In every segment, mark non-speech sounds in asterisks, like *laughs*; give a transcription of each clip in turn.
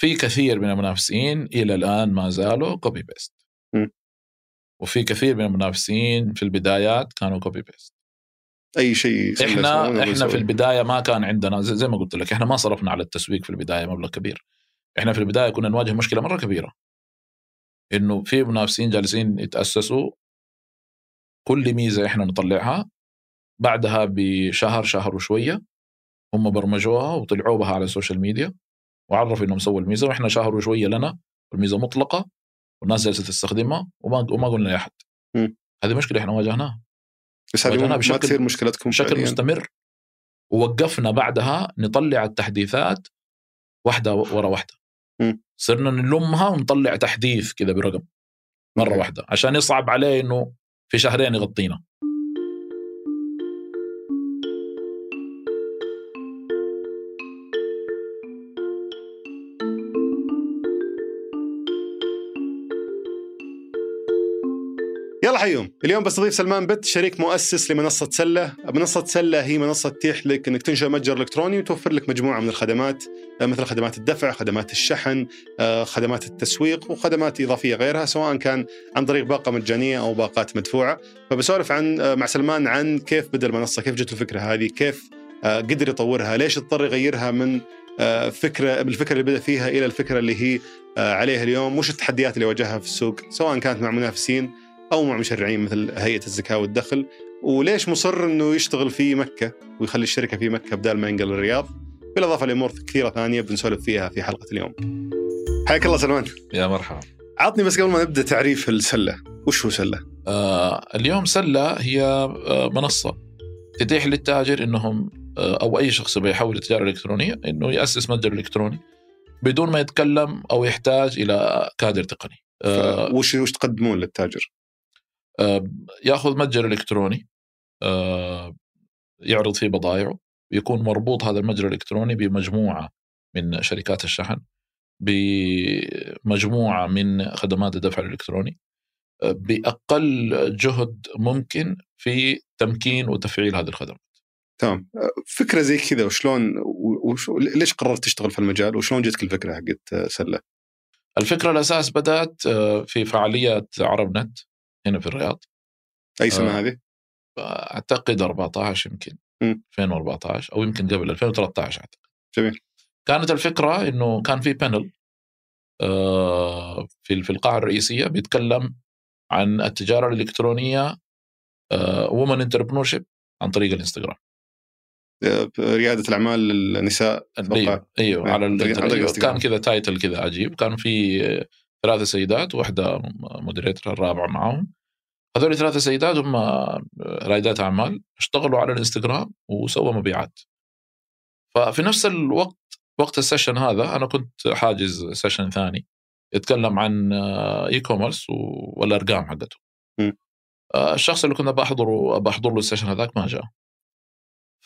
في كثير من المنافسين إلى الآن ما زالوا copy paste. وفي كثير من المنافسين في البدايات كانوا copy paste أي شيء إحنا إحنا. في البداية ما كان عندنا زي, زي ما قلت لك إحنا ما صرفنا على التسويق في البداية مبلغ كبير. إحنا في البداية كنا نواجه مشكلة مرة كبيرة. إنه في منافسين جالسين يتأسسوا كل ميزة إحنا نطلعها بعدها بشهر شهر وشوية هم برمجوها وطلعوا بها على ال social media وعرفوا إنهم سووا الميزة وإحنا شهر وشوية لنا والميزة مطلقة والناس جالسة تستخدمها وما وما قلنا لأحد مم. هذه مشكلة إحنا واجهناها بس هذه ما بشكل- تصير مشكلتكم بشكل فعلياً. مستمر ووقفنا بعدها نطلع التحديثات واحدة ورا واحدة مم. صرنا نلمها ونطلع تحديث كذا برقم مرة okay. واحدة عشان يصعب عليه إنه في شهرين يغطينا يلا حيوم. اليوم بستضيف سلمان بت شريك مؤسس لمنصة سلة. منصة سلة هي منصة تتيح لك أنك تنشأ متجر إلكتروني وتوفر لك مجموعة من الخدمات مثل خدمات الدفع خدمات الشحن آه، خدمات التسويق وخدمات إضافية غيرها سواء كان عن طريق باقة مجانية أو باقات مدفوعة. فبسولف عن آه، مع سلمان عن كيف بدأ المنصة كيف جت الفكرة هذه كيف آه، قدر يطورها ليش اضطر يغيرها من فكرة من الفكرة اللي بدأ فيها إلى الفكرة اللي هي عليها اليوم وش التحديات اللي واجهها في السوق سواء كانت مع منافسين أو مع مشرعين مثل هيئة الزكاة والدخل وليش مصر إنه يشتغل في مكة ويخلي الشركة في مكة بدال ما ينقل الرياض بالإضافة لأمور كثيرة ثانية بنسولف فيها في حلقة اليوم. حياك الله سلمان، يا مرحبا عطني بس قبل ما نبدأ تعريف السلة، وش هو سلة؟ آه اليوم سلة هي آه منصة تتيح للتاجر إنهم آه أو أي شخص يبغى يحول التجاره الالكترونيه إنه يأسس متجر إلكتروني بدون ما يتكلم أو يحتاج إلى كادر تقني آه وش وش تقدمون للتاجر؟ آه، ياخذ متجر إلكتروني آه، يعرض فيه بضائعه يكون مربوط هذا المتجر الالكتروني بمجموعة من شركات الشحن بمجموعة من خدمات الدفع الإلكتروني آه، بأقل جهد ممكن في تمكين وتفعيل هذه الخدمات. تمام، فكرة زي كذا وشلون وش ليش قررت تشتغل في المجال وشلون جتك الفكرة حقت سلة؟ الفكرة الأساس بدأت في فعاليات عرب نت هنا في الرياض أي سنة آه. هذه؟ أعتقد 14 يمكن مم. 2014 أو يمكن قبل 2013 أعتقد جميل. كانت الفكرة إنه كان في بانل في في القاعة الرئيسية بيتكلم عن التجارة الإلكترونية women entrepreneur عن طريق الإنستغرام آه، ريادة الأعمال للنساء أيوه. أيوه على عن طريق الإنترنت. الانستغرام. كان كذا title كذا عجيب كان في آه، ثلاثة سيدات واحدة moderator الرابعة معاهم هذول ثلاثة سيدات هم آه، رائدات أعمال اشتغلوا على الإنستغرام وسووا مبيعات ففي نفس الوقت وقت ال session هذا أنا كنت حاجز session ثاني يتكلم عن e-commerce والأرقام حقته م. آه، الشخص اللي كنا بحضره بحضر له ال session هذاك ما جاء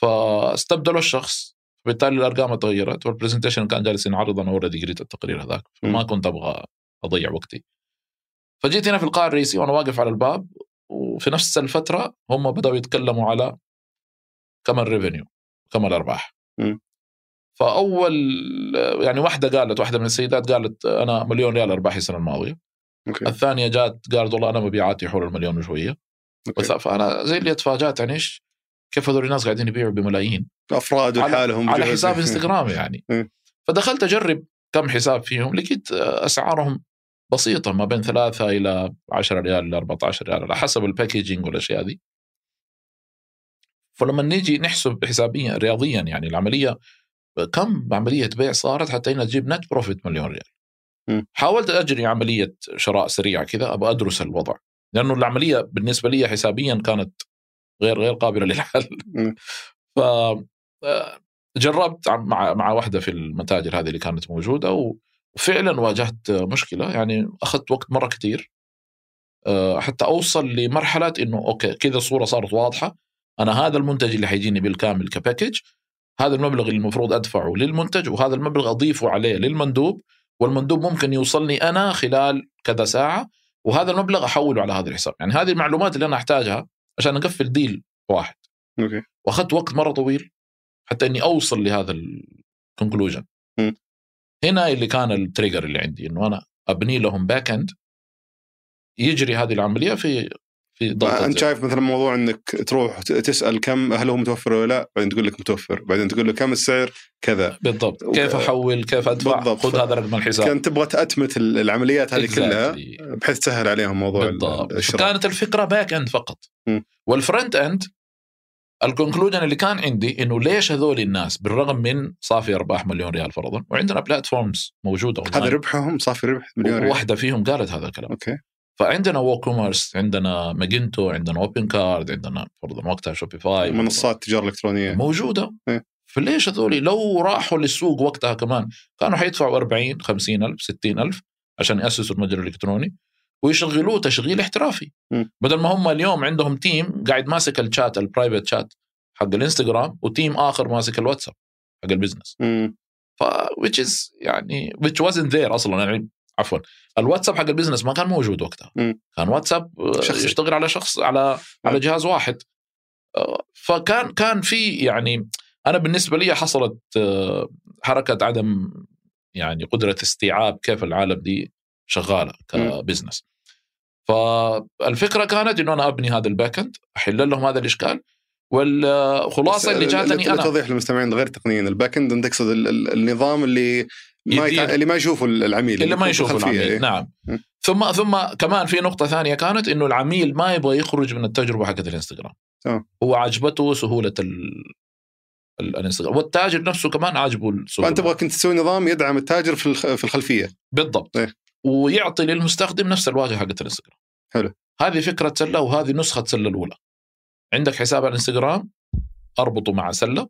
فاستبدلوا الشخص بالتالي الأرقام تغيرت وال presentation كان جالس ينعرض أنا already قريت التقرير هذاك فما. كنت أبغى أضيع وقتي فجيت هنا في القاعه الرئيسيه وأنا واقف على الباب وفي نفس الفترة هم بدأوا يتكلموا على كم ال revenue كم الأرباح م. فأول يعني واحدة قالت واحدة من السيدات قالت أنا مليون ريال أرباحي السنة الماضية okay الثانية جات قالت والله أنا مبيعاتي حول المليون وشوية okay. بس فأنا زي اللي تفاجات يعني إيش كيف هذول الناس قاعدين يبيعوا بملايين أفراد على, وحالهم على بجهد. حساب إنستغرام يعني. فدخلت أجرب كم حساب فيهم لقيت أسعارهم بسيطة ما بين ثلاثة إلى 10 ريال إلى 14 ريال على حسب ال packaging والأشياء دي فلما نيجي نحسب حسابيا رياضيا يعني العملية كم عملية بيع صارت حتى انها تجيب net profit مليون ريال م. حاولت أجري عملية شراء سريعة كذا أبغى أدرس الوضع لأنه العملية بالنسبة لي حسابيا كانت غير غير قابلة *laughs* للحل. ف آه، جربت مع مع واحدة في المتاجر هذه اللي كانت موجودة وفعلا واجهت مشكلة يعني أخذت وقت مرة كثير آه، حتى أوصل لمرحلة إنه okay كذا الصورة صارت واضحة أنا هذا المنتج اللي حيجيني بالكامل ك package هذا المبلغ اللي المفروض أدفعه للمنتج وهذا المبلغ أضيفه عليه للمندوب والمندوب ممكن يوصلني أنا خلال كذا ساعة وهذا المبلغ أحوله على هذا الحساب. يعني هذه المعلومات اللي أنا أحتاجها عشان أقفل deal واحد. okay. وأخذت وقت مرة طويل حتى إني أوصل لهذا ال conclusion. هنا اللي كان ال trigger اللي عندي إنه أنا أبني لهم back end يجري هذه العملية في في ضغطه أنت. شايف مثلا موضوع إنك تروح تسأل كم هل هو متوفر ولا لا بعدين تقول لك متوفر بعدين تقول له كم السعر كذا بالضبط وك- كيف أحول كيف أدفع بالضبط. خذ هذا رقم الحساب كان تبغى تأتمت ال- العمليات هذه كلها Exactly. بحيث تسهل عليهم موضوع ال- بالضبط فكانت الفكرة back end فقط مم. وال front end ال conclusion اللي كان عندي إنه ليش هذول الناس بالرغم من صافي أرباح مليون ريال فرضا وعندنا platforms موجودة هذا ربحهم صافي ربح مليون ريال. واحدة فيهم قالت هذا الكلام. okay. فعندنا WooCommerce عندنا Magento عندنا OpenCart عندنا فرضا وقتها Shopify منصات تجارة إلكترونية. موجودة. إيه. فليش هذول لو راحوا للسوق وقتها كمان كانوا حيدفعوا 40 50 ألف 60 ألف عشان يأسسوا المتجر الإلكتروني. ويشغلوه تشغيل احترافي م. بدل ما هم اليوم عندهم team قاعد ماسك ال chat ال private chat حق الإنستغرام و team آخر ماسك الواتساب حق ال business مم. ف which is يعني which wasn't there أصلا يعني عفوا الواتساب حق ال business ما كان موجود وقتها مم. كان واتساب آه، شخصي. يشتغل على شخص على على جهاز واحد آه، فكان كان في يعني أنا بالنسبة لي حصلت آه، حركة عدم يعني قدرة استيعاب كيف العالم دي شغالة ك business فالفكرة كانت إنه أنا أبني هذا ال back end أحل لهم هذا الإشكال والخلاصة اللي جاتني أنا للتوضيح للمستمعين غير تقنيا ال back end أنت تقصد ال- ال- النظام اللي ما. يتع... اللي ما يشوفه العميل اللي ما يكون يشوف في الخلفية، العميل إيه. نعم م. ثم ثم كمان في نقطة ثانية كانت إنه العميل ما يبغى يخرج من التجربة حقت الإنستغرام. هو عجبته سهولة ال... ال- الإنستغرام والتاجر نفسه كمان عاجبه السهولة فأنت تبغى كنت تسوي نظام يدعم التاجر في. في الخلفية بالضبط إيه. ويعطي للمستخدم نفس الواجهة حقت الإنستغرام حلو. هذه فكرة سلة وهذه نسخة سلة الأولى عندك حساب على الانستغرام أربطه مع سلة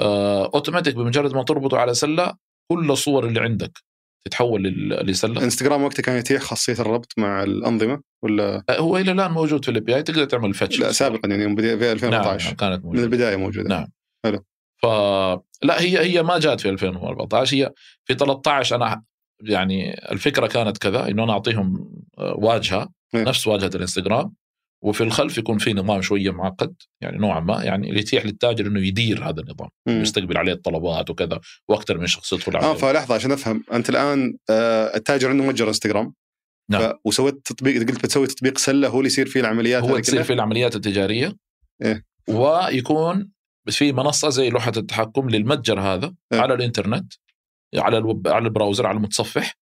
آه، أوتوماتيك بمجرد ما تربطه على سلة كل الصور اللي عندك تتحول لسلة إنستغرام وقتها كان يتيح خاصية الربط مع الأنظمة ولا آه، هو إلى الآن موجود في ال API تقدر تعمل fetch لا سابقا يعني في 2014 نعم كانت من موجودة البداية موجودة نعم. حلو. ف لا هي هي ما جات في 2014 هي في 13 أنا يعني الفكرة كانت كذا إنه أنا أعطيهم آه، واجهة. نفس واجهة الإنستغرام وفي الخلف يكون في نظام شوية معقد يعني نوعا ما يعني اللي يتيح للتاجر إنه يدير هذا النظام مم. يستقبل عليه الطلبات وكذا وأكثر من شخص يدخل آه عليه فلحظة عشان أفهم أنت الآن آه التاجر عنده متجر إنستغرام نعم. ف... وسويت تطبيق قلت بتسوي تطبيق سلة هو اللي يصير فيه العمليات هو هذه تصير كلها؟ في العمليات التجارية إيه. ويكون في منصة زي لوحة التحكم للمتجر هذا إيه. على الإنترنت على الويب على البراوزر على المتصفح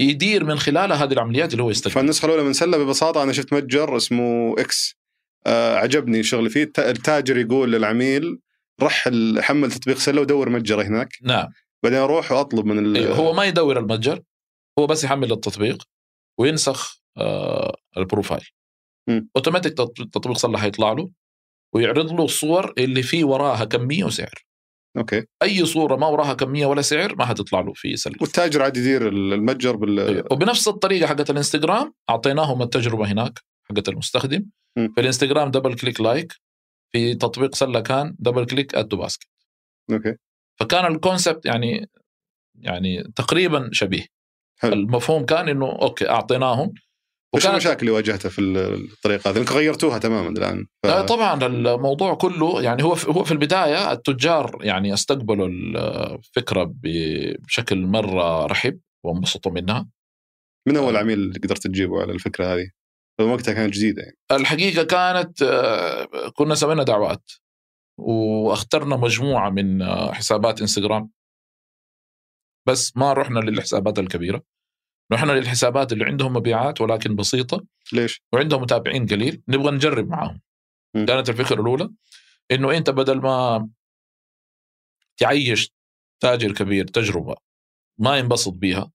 يدير من خلالها هذه العمليات اللي هو يستقبل فالنسخة الأولى من سلة ببساطة أنا شفت متجر اسمه إكس آه عجبني شغلي فيه. الت- التاجر يقول للعميل روح حمل تطبيق سلة ودور متجر هناك. نعم. بعدين أروح وأطلب من ال... أيوه. هو ما يدور المتجر هو بس يحمل التطبيق وينسخ آه ال profile. أوتوماتيك تط- تطبيق صلح يطلع له ويعرض له الصور اللي في وراها كمية وسعر. okay أي صورة ما وراها كميه ولا سعر ما حتطلع له في سلة والتاجر عاد يدير المتجر بال أيوة. وبنفس الطريقة حقت الإنستغرام أعطيناهم التجربة هناك حقت المستخدم م. في الإنستغرام double click like في تطبيق سلة كان double click add basket okay فكان ال concept يعني يعني تقريبا شبيه حلو. المفهوم كان إنه okay أعطيناهم وش المشاكل اللي واجهتها في الطريقة هذه؟ انكم غيرتوها تماما الآن ف... آه طبعا الموضوع كله يعني هو هو في البداية التجار يعني استقبلوا الفكرة بشكل مرة رحب وانبسطوا منها من أول عميل قدرت تجيبه على الفكرة هذه؟ وقتها كانت جديدة يعني الحقيقة كانت آه، كنا سوينا دعوات واخترنا مجموعة من آه، حسابات إنستغرام بس ما رحنا للحسابات الكبيرة رحنا للحسابات اللي عندهم مبيعات ولكن بسيطة ليش؟ وعندهم متابعين قليل نبغى نجرب معاهم. كانت الفكرة الأولى إنه أنت بدل ما تعيش تاجر كبير تجربة ما ينبسط بيها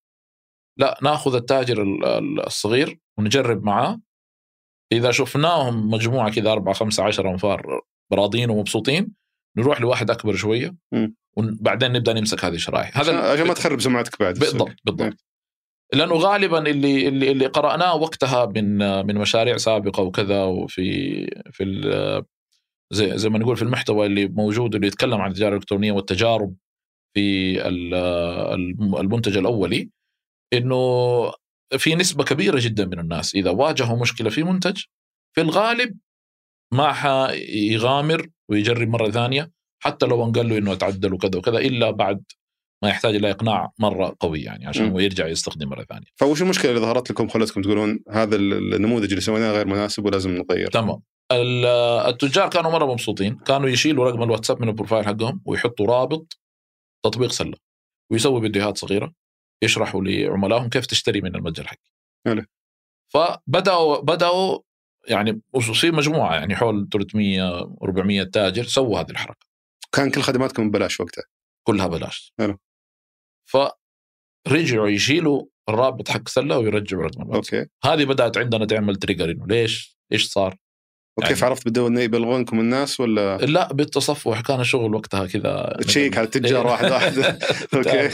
لا ناخذ التاجر ال- ال- الصغير ونجرب معاه إذا شفناهم مجموعة كذا أربعة خمسة عشر أنفار راضيين ومبسوطين نروح لواحد أكبر شوية. وبعدين نبدأ نمسك هذه الشرائح عشان, هذا عشان ما تخرب سمعتك بعد. بالضبط بالضبط لأنه غالبا اللي اللي اللي قرأناه وقتها من من مشاريع سابقة وكذا وفي في زي زي ما نقول في المحتوى اللي موجود اللي يتكلم عن التجارة الإلكترونية والتجارب في ال- الم- المنتج الأولي إنه في نسبة كبيرة جدا من الناس إذا واجهوا مشكلة في منتج في الغالب ما حيغامر ويجرب مرة ثانية حتى لو انقال له إنه اتعدل وكذا وكذا إلا بعد ما يحتاج إلى إقناع مرة قوي يعني عشان. هو يرجع يستخدم مرة ثانية. فوش المشكلة اللي ظهرت لكم خلتكم تقولون هذا النموذج اللي سويناه غير مناسب ولازم نغير تمام. ال- التجار كانوا مرة مبسوطين. كانوا يشيلوا رقم الواتساب من ال profile حقهم ويحطوا رابط تطبيق سلة. ويسوي فيديوهات صغيرة يشرحوا لعملائهم كيف تشتري من المتجر حقي. فبداوا بدأوا يعني في مجموعة يعني حول 300 400 تاجر سووا هذه الحركة. كان كل خدماتكم ببلاش وقتها. كلها بلاش حلو. فرجعوا يشيلوا الرابط حق سلة ويرجعوا رقم okay. هذه بدأت عندنا تعمل trigger إنه ليش؟ إيش صار؟ وكيف يعني- عرفت بدون يبلغونكم الناس ولا؟ لا بالتصفح كان الشغل وقتها كذا. check على التجار واحد واحد. *laughs* okay.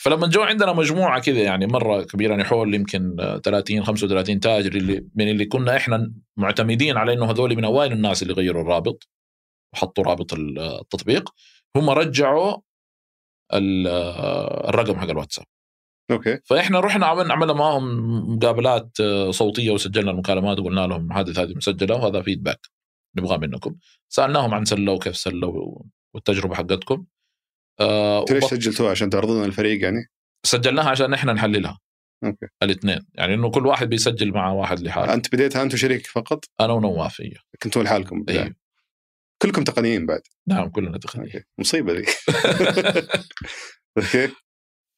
فلما جو عندنا مجموعة كذا يعني مرة كبيرة يعني حول يمكن 30 35 تاجر اللي من اللي كنا إحنا معتمدين على إنه هذول من أوائل الناس اللي غيروا الرابط وحطوا رابط التطبيق. هم رجعوا الرقم حق الواتساب. okay. فإحنا رحنا عملنا عملنا معهم مقابلات صوتية وسجلنا المكالمات وقلنا لهم الحادث هذه مسجلة وهذا feedback نبغاه منكم. سألناهم عن سله وكيف سله والتجربة حقتكم. آه ليش وبط- سجلتوها عشان تعرضون الفريق يعني؟ سجلناها عشان إحنا نحللها. okay. الاثنين. يعني إنه كل واحد بيسجل مع واحد لحاله. أنت بديتها أنت وشريك فقط؟ أنا ونواف إيه. كنتوا لحالكم بالبداية. كلكم تقنيين بعد. نعم كلنا تقنيين. okay. مصيبة ذي. *laughs* okay.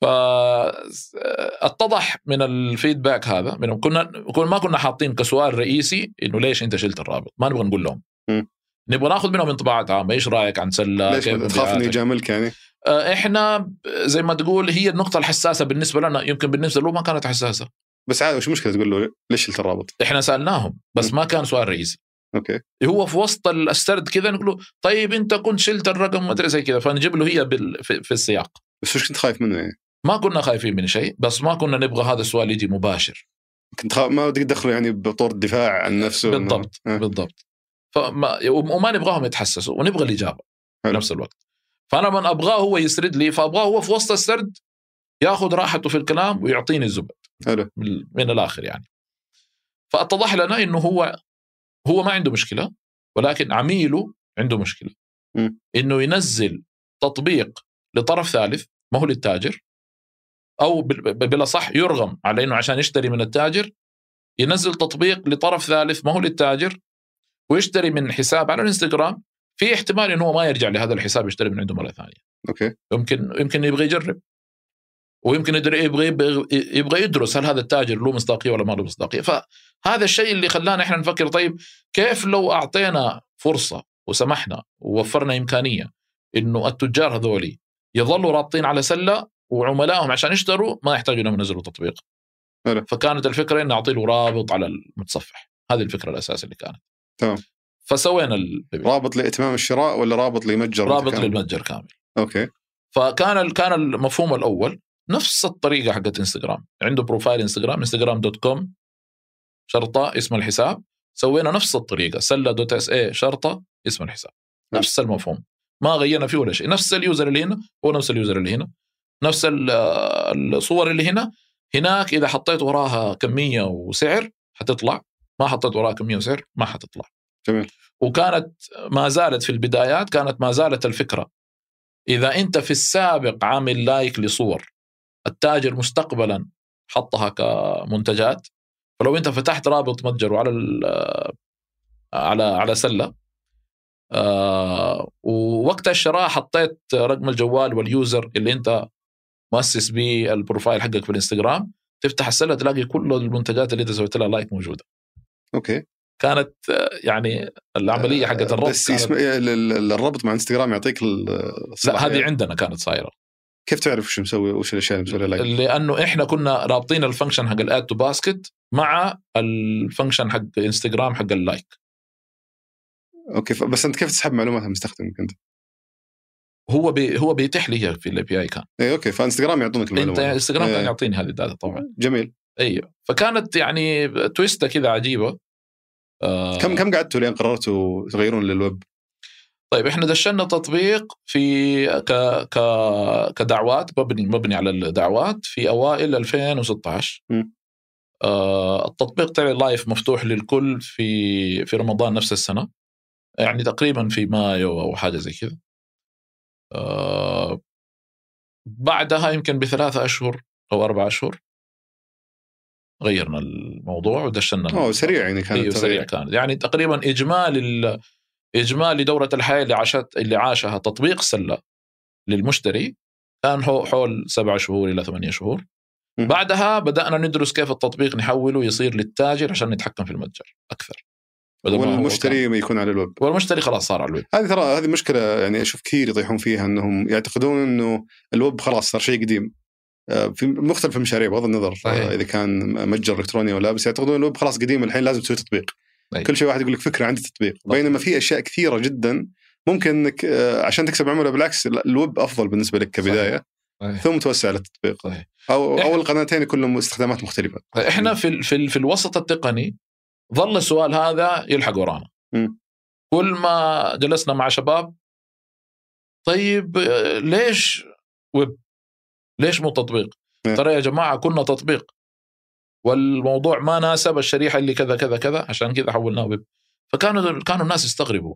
فاتضح من ال feedback هذا من كنا كنا ما كنا حاطين كسؤال رئيسي إنه ليش أنت شلت الرابط؟ ما نبغى نقول لهم. نبغى ناخذ منهم انطباعات عامة. إيش رأيك عن سلة؟ ليش تخاف إنه مبيعاتك؟ يجاملك يعني؟ إحنا زي ما تقول هي النقطة الحساسة بالنسبة لنا. يمكن بالنسبة له ما كانت حساسة. بس عادي وش المشكلة تقول له ليش شلت الرابط؟ إحنا سألناهم بس مم. ما كان سؤال رئيسي. okay. هو في وسط السرد كذا نقول له طيب أنت كنت شلت الرقم ما أدري زي كذا فنجيب له هي بال... في, في السياق. بس وش كنت خايف منه يعني؟ ما كنا خايفين من شيء بس ما كنا نبغى هذا السؤال يجي مباشر. كنت خايف ما ودك تدخله يعني بطور الدفاع عن نفسه. إنه- بالضبط آه. بالضبط. فما وما نبغاهم يتحسسوا ونبغى الإجابة في. نفس الوقت. فأنا من أبغاه هو يسرد لي فأبغاه هو في وسط السرد ياخذ راحته في الكلام ويعطيني الزبد. حلو. من الآخر يعني. فاتضح لنا إنه هو هو ما عنده مشكلة ولكن عميله عنده مشكلة. م. إنه ينزل تطبيق لطرف ثالث ما هو للتاجر أو بال- بالأصح يرغم على إنه عشان يشتري من التاجر ينزل تطبيق لطرف ثالث ما هو للتاجر ويشتري من حساب على الإنستغرام في احتمال إنه هو ما يرجع لهذا الحساب يشتري من عنده مرة ثانية. أوكي. يمكن يمكن يبغى يجرب. ويمكن يبغى يبغى, يبغى يدرس هل هذا التاجر له مصداقية ولا ما له مصداقية. فهذا الشيء اللي خلانا إحنا نفكر طيب كيف لو أعطينا فرصة وسمحنا ووفرنا إمكانية إنه التجار هذولي يظلوا رابطين على سلة وعملائهم عشان يشتروا ما يحتاجوا انهم ينزلوا تطبيق حلو. فكانت الفكرة إن نعطي له رابط على المتصفح. هذه الفكرة الأساسية اللي كانت. تمام. فسوينا البيبي. رابط لإتمام الشراء ولا رابط لمتجر؟ رابط؟ للمتجر كامل. okay. فكان ال- كان المفهوم الأول نفس الطريقة حقت إنستغرام. عنده profile إنستغرام إنستغرام dot com شرطة اسم الحساب. سوينا نفس الطريقة سلة dot SA شرطة اسم الحساب. نفس المفهوم. ما غيرنا فيه ولا شيء. نفس ال user اللي هنا هو نفس ال user اللي هنا. نفس ال- الصور اللي هنا. هناك إذا حطيت وراها كمية وسعر حتطلع. ما حطيت وراها كمية وسعر ما حتطلع. جميل. وكانت ما زالت في البدايات كانت ما زالت الفكرة. إذا أنت في السابق عامل like لصور التاجر مستقبلا حطها كمنتجات. فلو أنت فتحت رابط متجر وعلى ال- على على سلة آه، ووقت الشراء حطيت رقم الجوال وال user اللي أنت مؤسس به ال profile حقك في الإنستغرام. تفتح السلة تلاقي كل المنتجات اللي أنت سويت لها like موجودة. okay. كانت آه، يعني العملية حقت الربط بس كانت الربط مع إنستغرام يعطيك لا. هذه عندنا كانت صايرة. كيف تعرف وش مسوي وش الأشياء اللي مسوي like؟ لأنه إحنا كنا رابطين ال function حق ال add to basket مع ال function حق انستغرام حق ال like okay بس أنت كيف تسحب معلومات عن مستخدمك أنت؟ هو بي هو بيتيح لي في ال API كان اي okay فانستغرام يعطونك إنت المعلومات انستغرام كان إيه. يعطيني هذه ال data طبعا جميل أيوه فكانت يعني twist ه كذا عجيبة آه كم كم قعدتوا لين قررتوا تغيرون للويب؟ طيب إحنا دشنا تطبيق في ك ك كدعوات مبني مبني على الدعوات في أوائل 2016 م. آه التطبيق طلع live مفتوح للكل في في رمضان نفس السنة يعني تقريبا في مايو أو حاجة زي كذا. آه بعدها يمكن بثلاثة أشهر أو أربع أشهر غيرنا الموضوع ودشنا أوه سريع يعني كان إيوه سريع كان يعني تقريبا إجمالي إجمالي دورة الحياة اللي عاشت اللي عاشها تطبيق سلة للمشتري. كان هو حول سبع شهور إلى ثمانية شهور. بعدها بدأنا ندرس كيف التطبيق نحوله يصير للتاجر عشان نتحكم في المتجر أكثر. ما والمشتري كان- يكون على الويب. والمشتري خلاص صار على الويب. هذه ترى هذه مشكلة يعني أشوف كثير يطيحون فيها إنهم يعتقدون إنه الويب خلاص صار شيء قديم. آه، في مختلف المشاريع بغض النظر صحيح. آه، إذا كان متجر إلكتروني ولا بس يعتقدون الويب خلاص قديم الحين لازم تسوي تطبيق. أي. كل شيء واحد يقول لك فكرة عندي تطبيق بينما في أشياء كثيرة جدا ممكن إنك آه، عشان تكسب عملاء بالعكس الويب أفضل بالنسبة لك كبداية صحيح. ثم توسع للتطبيق. أو أو القناتين يكون لهم استخدامات مختلفة إحنا في في في الوسط التقني ظل السؤال هذا يلحق ورانا م. كل ما جلسنا مع شباب طيب آه، ليش ويب ليش مو تطبيق م. ترى يا جماعة كنا تطبيق والموضوع ما ناسب الشريحة اللي كذا كذا كذا عشان كذا حولناه ويب فكانوا كانوا الناس يستغربوا.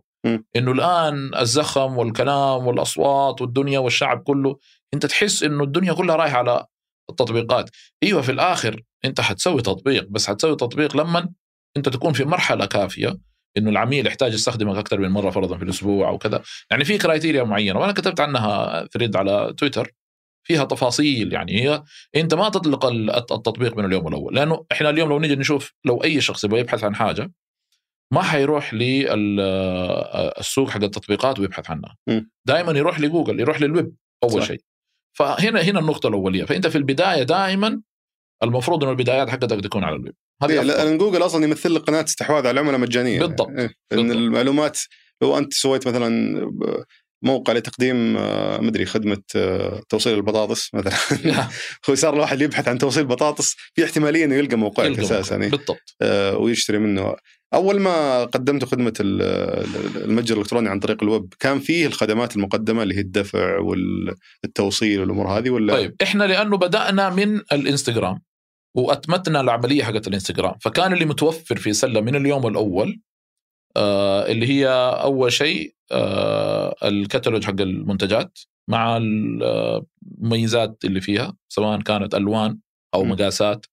إنه الآن الزخم والكلام والأصوات والدنيا والشعب كله أنت تحس إنه الدنيا كلها رايحة على التطبيقات. إيوه في الآخر أنت حتسوي تطبيق بس حتسوي تطبيق لما أنت تكون في مرحلة كافية إنه العميل يحتاج يستخدمك أكثر من مرة فرضا في الأسبوع أو كذا. يعني في criteria معينة وأنا كتبت عنها thread على تويتر. فيها تفاصيل يعني هي أنت ما تطلق ال- التطبيق من اليوم الأول لأنه إحنا اليوم لو نيجي نشوف لو أي شخص يبغى يبحث عن حاجة ما حيروح للسوق حق التطبيقات ويبحث عنها. دائما يروح لجوجل يروح للويب أول. شيء فهنا هنا النقطة الأولية فأنت في البداية دائما المفروض إنه البدايات حقتك تكون على الويب هذه إيه،. لأن جوجل أصلا يمثل لك قناة استحواذ على العملاء مجانيه بالضبط. إيه، إن بالضبط. المعلومات لو أنت سويت مثلا موقع لتقديم آه، مدري خدمة آه، توصيل البطاطس مثلا. *laughs* هو صار الواحد يبحث عن توصيل بطاطس في احتمالية إنه يلقى موقعك أساسا يعني بالضبط. آه، ويشتري منه. أول ما قدمت خدمة ال- ال- المتجر الإلكتروني عن طريق الويب كان فيه الخدمات المقدمة اللي هي الدفع والتوصيل والأمور هذه ولا؟ طيب إحنا لأنه بدأنا من الإنستغرام وأتمتنا العملية حقت الإنستغرام فكان اللي متوفر في سلة من اليوم الأول اللي هي أول شيء آه الكتالوج حق المنتجات مع المميزات اللي فيها سواء كانت ألوان أو م. مقاسات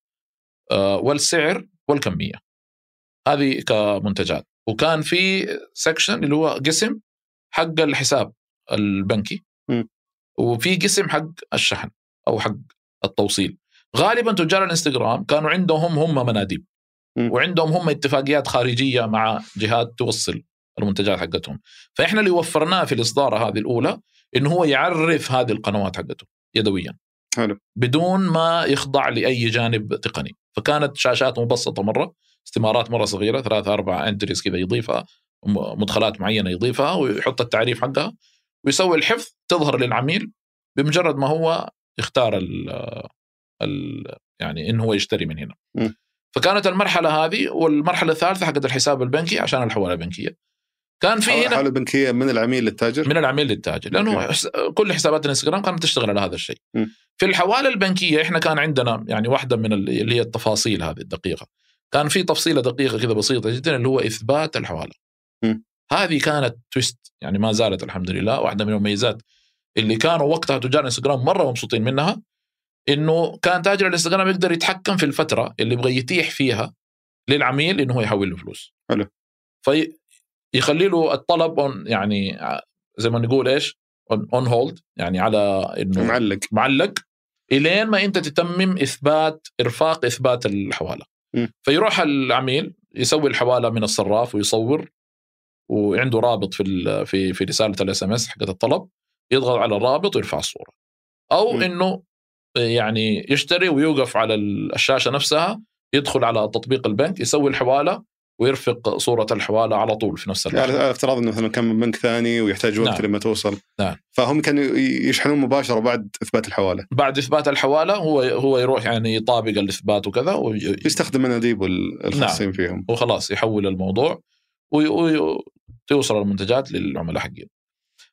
آه والسعر والكمية هذه كمنتجات وكان في سكشن اللي هو قسم حق الحساب البنكي م. وفي قسم حق الشحن أو حق التوصيل غالبا تجار الإنستغرام كانوا عندهم هم مناديب. وعندهم هم اتفاقيات خارجية مع جهات توصل المنتجات حقتهم. فإحنا اللي وفرناه في الإصدار هذه الأولى إنه هو يعرف هذه القنوات حقته يدويا. حلو. بدون ما يخضع لأي جانب تقني. فكانت شاشات مبسطة مرة استمارات مرة صغيرة ثلاثة أربعة انتريز كذا يضيفها مدخلات معينة يضيفها ويحط التعريف حقها ويسوي الحفظ تظهر للعميل بمجرد ما هو يختار ال ال يعني انه هو يشتري من هنا. م. فكانت المرحلة هذه والمرحلة الثالثة حقت الحساب البنكي عشان الحوالة البنكية. كان في هنا حالة بنكيه من العميل للتاجر؟ من العميل للتاجر لأنه كل حسابات الانستغرام كانت تشتغل على هذا الشيء. م. في الحوالة البنكية إحنا كان عندنا يعني واحدة من ال- اللي هي التفاصيل هذه الدقيقة. كان في تفصيلة دقيقة كذا بسيطة جدا اللي هو إثبات الحوالة. م. هذه كانت تويست يعني ما زالت الحمد لله واحدة من المميزات اللي كانوا وقتها تجار الانستغرام مرة مبسوطين منها. إنه كان تاجر الانستغرام يقدر يتحكم في الفترة اللي يبغى يتيح فيها للعميل إنه هو يحول له فلوس حلو. في يخلي له الطلب يعني زي ما نقول إيش on hold يعني على إنه معلق معلق إلين ما أنت تتمم إثبات إرفاق إثبات الحوالة م. فيروح العميل يسوي الحوالة من الصراف ويصور وعنده رابط في في في رسالة ال SMS حقت الطلب يضغط على الرابط ويرفع الصورة أو م. إنه يعني يشتري ويوقف على الشاشة نفسها يدخل على تطبيق البنك يسوي الحوالة ويرفق صورة الحوالة على طول في نفس اللحظه على افتراض إنه مثلا كان من بنك ثاني ويحتاج وقت نعم. لما توصل نعم. فهم كانوا يشحنون مباشرة بعد إثبات الحوالة بعد إثبات الحوالة هو هو يروح يعني يطابق الإثبات وكذا وي- يستخدم مناديب ال- الخاصين نعم. فيهم وخلاص يحول الموضوع وتوصل المنتجات للعملاء حقين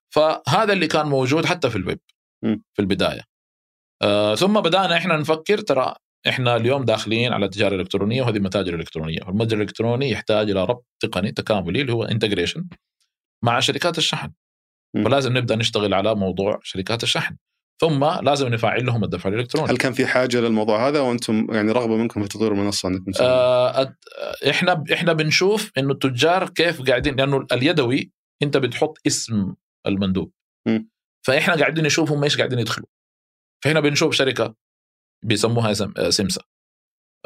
فهذا اللي كان موجود حتى في الويب م. في البداية آه ثم بدأنا إحنا نفكر ترى إحنا اليوم داخلين على تجاره الكترونيه وهذه متاجر إلكترونية والمتجر الإلكتروني يحتاج إلى ربط تقني تكاملي اللي هو integration مع شركات الشحن م. فلازم نبدأ نشتغل على موضوع شركات الشحن ثم لازم نفعل لهم الدفع الإلكتروني هل كان في حاجة للموضوع هذا وأنتم يعني رغبة منكم في تطوير المنصة انكم؟ آه أد- إحنا إحنا بنشوف إنه التجار كيف قاعدين لأنه اليدوي أنت بتحط اسم المندوب م. فإحنا قاعدين نشوف هم إيش قاعدين يدخلوا فهنا بنشوف شركة بيسموها سم- آه، سمسا.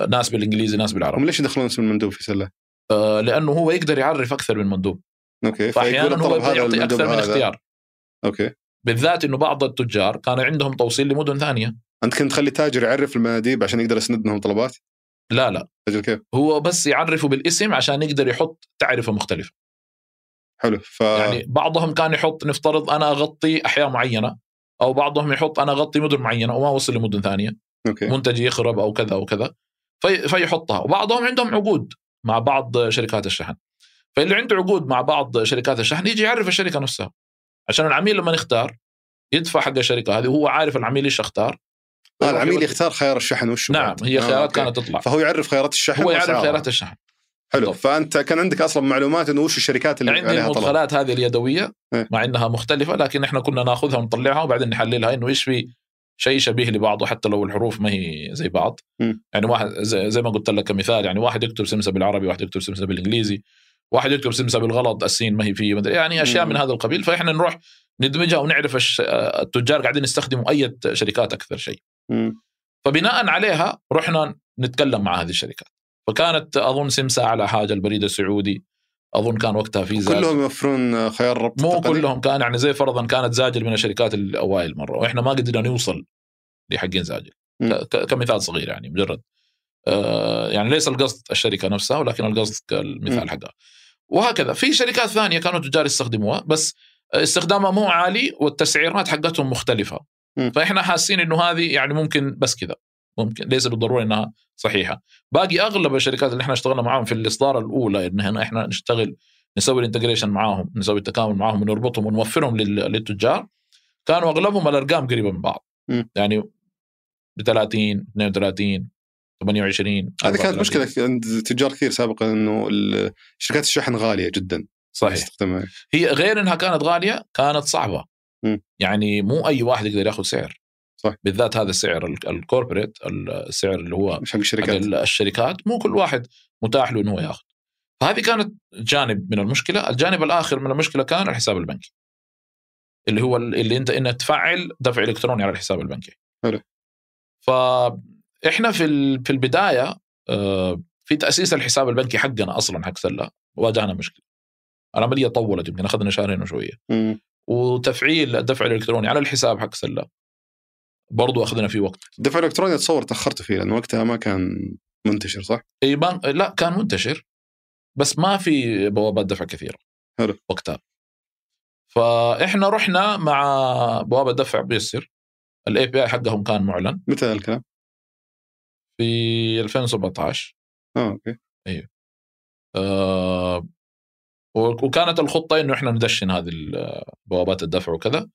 ناس بالإنجليزي ناس هم بالعربي ليش يدخلون اسم المندوب في سلة؟ آه لأنه هو يقدر يعرف أكثر من مندوب. okay فاحيانا هو يعطي أكثر من اختيار. okay. بالذات إنه بعض التجار كان عندهم توصيل لمدن ثانية. أنت كنت تخلي تاجر يعرف المناديب عشان يقدر يسند لهم طلبات؟ لا لا. أجل كيف؟ هو بس يعرفه بالاسم عشان يقدر يحط تعرفة مختلفة. حلو ف يعني بعضهم كان يحط نفترض أنا أغطي أحياء معينة. أو بعضهم يحط أنا أغطي مدن معينة وما وصل لمدن ثانية. أوكي. منتج يخرب أو كذا أو كذا. في فيحطها. وبعضهم عندهم عقود مع بعض شركات الشحن. فاللي عنده عقود مع بعض شركات الشحن يجي يعرف الشركة نفسها. عشان العميل لما يختار يدفع حق الشركة هذه وهو عارف العميل إيش اختار. آه العميل يختار خيار الشحن وش نعم هي خيارات كانت تطلع. فهو يعرف خيارات الشحن هو يعرف. خيارات الشحن. حلو بالضبط. فأنت كان عندك أصلا معلومات إنه وش الشركات اللي عندي عليها طلب المدخلات هذه اليدوية إيه. مع إنها مختلفة لكن إحنا كنا نأخذها ونطلعها وبعدين نحللها إنه إيش في شيء شبيه لبعضه حتى لو الحروف ما هي زي بعض مم. يعني واحد زي, زي ما قلت لك كمثال يعني واحد يكتب سمسة بالعربي واحد يكتب سمسة بالإنجليزي واحد يكتب سمسة بالغلط السين ما هي فيه مدري يعني أشياء مم. من هذا القبيل فإحنا نروح ندمجها ونعرف. التجار قاعدين يستخدموا أي شركات أكثر شيء مم. فبناء عليها رحنا نتكلم مع هذه الشركات فكانت أظن سمسة على حاجة البريد السعودي. أظن كان وقتها في زاد كلهم يوفرون خيار ربط مو تقني؟ كلهم كان يعني زي فرضا كانت زاجل من الشركات الأوائل مرة وإحنا ما قدرنا نوصل لحقين زاجل كمثال صغير يعني مجرد. آه يعني ليس القصد الشركة نفسها ولكن القصد. كالمثال حقها. وهكذا. في شركات ثانية كانوا تجار يستخدموها بس استخدامها مو عالي والتسعيرات حقتهم مختلفة. فإحنا حاسين إنه هذه يعني ممكن بس كذا. ممكن ليس بالضرورة إنها صحيحة. باقي أغلب الشركات اللي إحنا اشتغلنا معاهم في الإصدار الأولى إن إحنا إحنا نشتغل نسوي الانتجريشن معاهم نسوي التكامل معاهم ونربطهم ونوفرهم لل- للتجار. كانوا أغلبهم الأرقام قريبة من بعض. مم. يعني ب 30 32 28 هذه كانت 34. مشكلة عند تجار كثير سابقا إنه شركات الشحن غالية جدا. صحيح. تستخدمها هي غير إنها كانت غالية كانت صعبة. مم. يعني مو أي واحد يقدر ياخذ سعر. صح. بالذات هذا السعر ال- الكوربريت السعر اللي هو مش حق الشركات. ال- الشركات مو كل واحد متاح له إنه ياخذ. فهذه كانت جانب من المشكلة. الجانب الآخر من المشكلة كان الحساب البنكي. اللي هو ال- اللي أنت إنك تفعل دفع إلكتروني على الحساب البنكي. حلو. فاحنا في في البداية آه، في تأسيس الحساب البنكي حقنا أصلا حق سلة واجهنا مشكلة. العملية طولت يمكن أخذنا شهرين وشوية. وتفعيل الدفع الإلكتروني على الحساب حق سلة برضو أخذنا فيه وقت. الدفع الالكتروني أتصور تأخرت فيه لأنه وقتها ما كان منتشر صح؟ إي بنك لا كان منتشر بس ما في بوابات دفع كثيرة حلو. وقتها. فإحنا رحنا مع بوابة دفع ميسر ال API حقهم كان معلن. متى الكلام؟ في 2017 آه أوكي. آه وكانت الخطة إنه إحنا ندشن هذه بوابات الدفع وكذا.